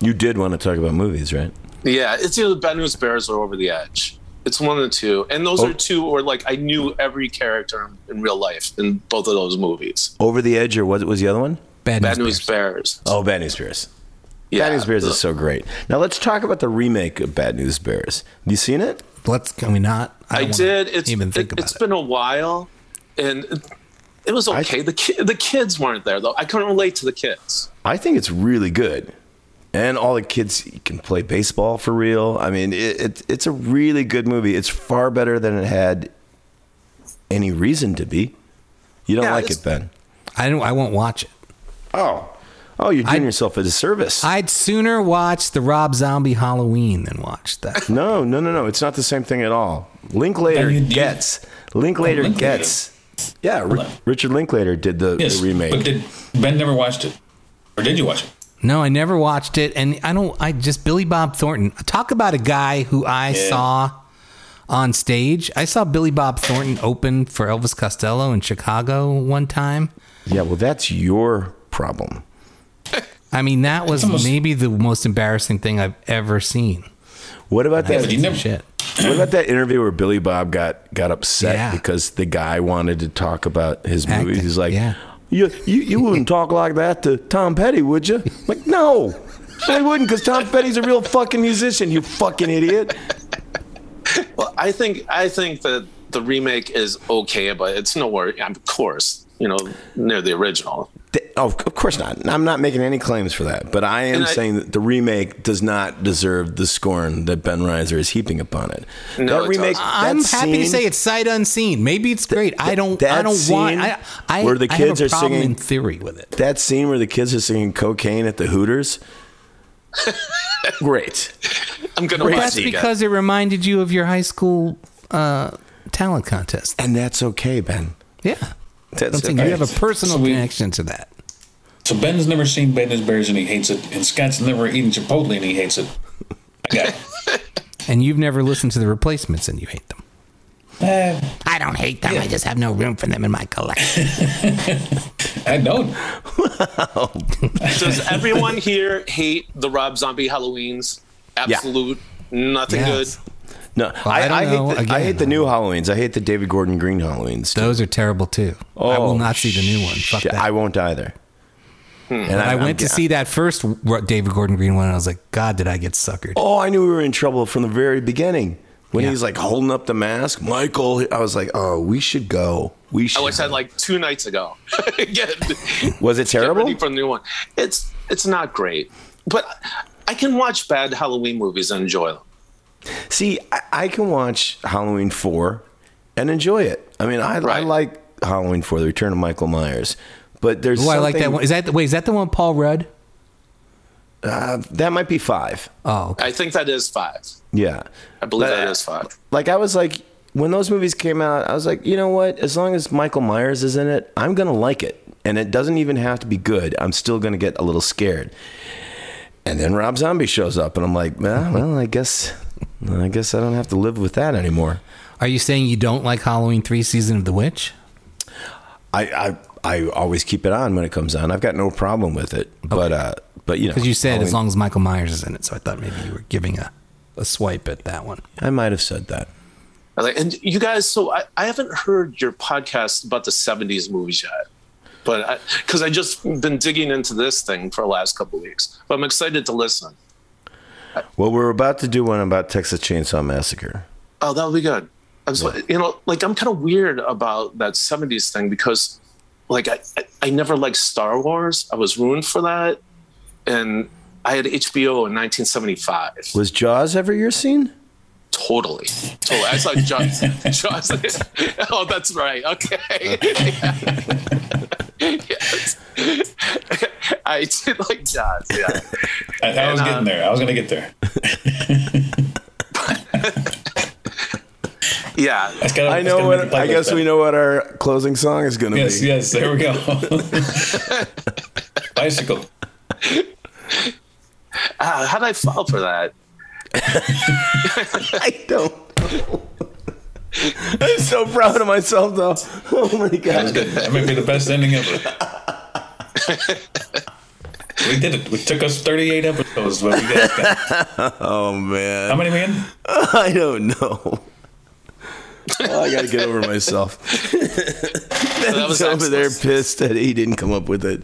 You did want to talk about movies, right? Yeah, it's either Bad News Bears or Over the Edge. It's one of the two, and those Oh. are two where like I knew every character in real life in both of those movies. Over the Edge, or what was the other one? Bad, Bad News News Bears. Oh, Bad News Bears. Yeah, Bad News Bears is so great. Now let's talk about the remake of Bad News Bears. Have you seen it? Let's can we not? I, don't did. It's even think it, about has it. been a while, and it, it was okay. the ki- the kids weren't there though. I couldn't relate to the kids. I think it's really good. And all the kids can play baseball for real. I mean, it, it, it's a really good movie. It's far better than it had any reason to be. You don't Yeah, like it, Ben? I don't. I won't watch it. Oh. Oh, you're doing I- yourself a disservice. I'd sooner watch the Rob Zombie Halloween than watch that. no, no, no, no. It's not the same thing at all. Linklater you- you- gets. Linklater Linklater. gets. Yeah, Ri- Richard Linklater did the, Yes, the remake. but did Ben never watched it, or did you watch it? No, I never watched it, and I don't. I just Billy Bob Thornton. Talk about a guy who I Yeah. saw on stage. I saw Billy Bob Thornton open for Elvis Costello in Chicago one time. yeah, well, that's your problem. I mean, that was almost- maybe the most embarrassing thing I've ever seen. What about that? you never- Shit. What about that interview where Billy Bob got got upset Yeah. because the guy wanted to talk about his Acting, movies? He's like, yeah. You, you you wouldn't talk like that to Tom Petty, would you? I'm like, no, I wouldn't, because Tom Petty's a real fucking musician. You fucking idiot. Well, I think I think that the remake is okay, but it's nowhere. Of course, you know, near the original. Th- Oh, of course not. I'm not making any claims for that, but I am I- saying that the remake does not deserve the scorn that Ben Reiser is heaping upon it. No, that remake. doesn't. I'm that happy to say it's sight unseen. Maybe it's great. I don't. I don't want. scene I, I, where the I have kids a are singing- in theory with it. that scene where the kids are singing cocaine at the Hooters. Great. I'm gonna Great That's because it reminded you of your high school uh, talent contest. And that's okay, Ben. Yeah. That's I'm saying okay. you have a personal So we- connection to that. So Ben's never seen Bad News Bears and he hates it, and Scott's never eaten Chipotle and he hates it. I got it. And you've never listened to the replacements and you hate them. Eh, I don't hate them. I just have no room for them in my collection. I don't. Does everyone here hate the Rob Zombie Halloweens? Absolute, nothing Yes. good. No, I I, don't I, know. hate the, I hate the new Halloweens. I hate the David Gordon Green Halloweens. Those are terrible too. I will oh, not see the new one. Fuck shit, that. I won't either. Hmm. And I I'm- went to I'm- see that first David Gordon Green one, and I was like, God, did I get suckered? Oh, I knew we were in trouble from the very beginning. When Yeah. he's like holding up the mask, Michael, I was like, oh, we should go. We should. I wish I had like two nights ago. Get- Was it get terrible? ready for the new one. It's it's not great, but I can watch bad Halloween movies and enjoy them. See, I, I can watch Halloween 4 and enjoy it. I mean, I, I like Halloween 4, The Return of Michael Myers. But there's Oh, I like that one. Is that the, wait? Is that the one Paul Rudd? Uh, that might be 5. Oh, okay. I think that is five. Yeah. I believe But, that uh, five. Like, I was like, when those movies came out, I was like, you know what? As long as Michael Myers is in it, I'm going to like it. And it doesn't even have to be good. I'm still going to get a little scared. And then Rob Zombie shows up, and I'm like, well, well, I guess, I guess I don't have to live with that anymore. Are you saying you don't like Halloween Three: Season of the Witch? I, I, I always keep it on when it comes on. I've got no problem with it. But, uh, but you know, Because you said as long as Michael Myers is in it, so I thought maybe you were giving a, a swipe at that one. I might have said that. Like- And you guys, so I, I haven't heard your podcast about the '70s movies yet, but because I, just been digging into this thing for the last couple of weeks, but I'm excited to listen. Well, we're about to do one about Texas Chainsaw Massacre. Oh, that'll be good. I'm so, you know, like I'm kind of weird about that '70s thing because, like, I, I I never liked Star Wars. I was ruined for that, and I had HBO in 1975. Was Jaws ever your scene? Totally, totally. I saw Jaws. Jaws. oh, that's right. Okay. yes. I did like Jaws. Yeah. I, I was And, getting um, there. I was going to get there. Yeah. That's gotta, I know what. I guess we know what our closing song is going to Yes, be. yes, there we go. Bicycle. Ah, how did I fall for that? I don't. know. I'm so proud of myself, though. Oh my god! good. That might be the best ending ever. we did it. It took us 38 episodes, but we did it. Oh man! How many we in? I don't know. Oh, I gotta get over myself. That was Ben's over there pissed that he didn't come up with it.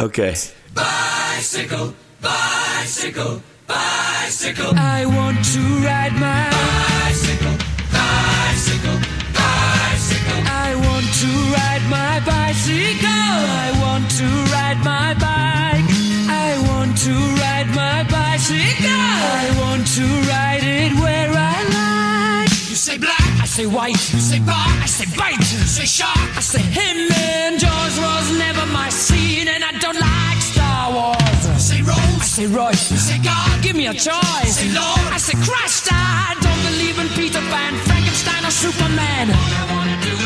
okay. Bicycle, bicycle, bicycle. I want to ride my bicycle, bicycle, bicycle. I want to ride my bicycle. I want to ride my bike. I want to ride my bicycle. I want to ride it where I like. You say black, I say white. You say bar, I say bite. You say shark, I say him. And Jaws was never my scene, and I don't like Star Wars. Say Rose, I say Royce. You say God, give me a choice. I Say Lord, I say Christ. I don't believe in Peter Pan, Frankenstein, or Superman. All I wanna do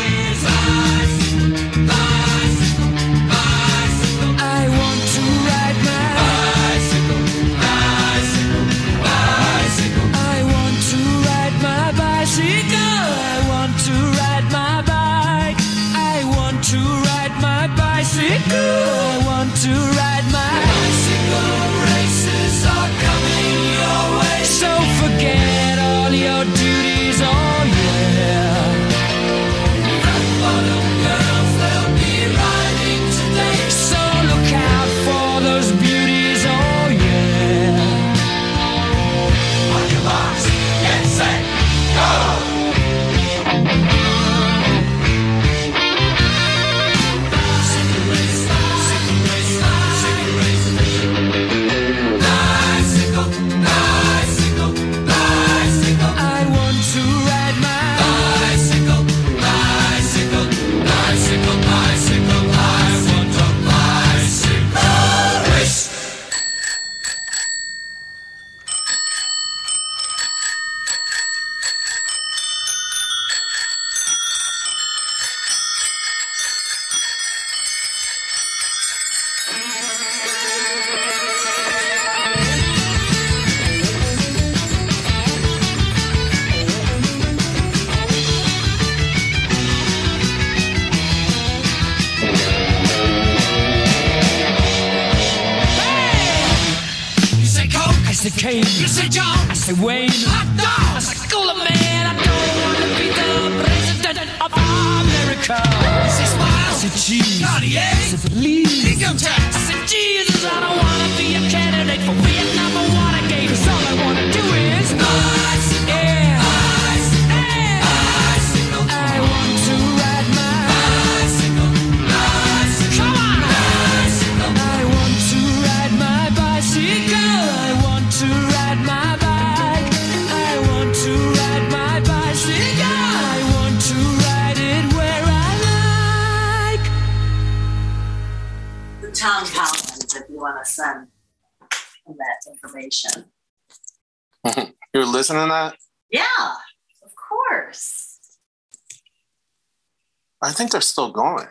think they're still going.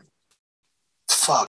Fuck.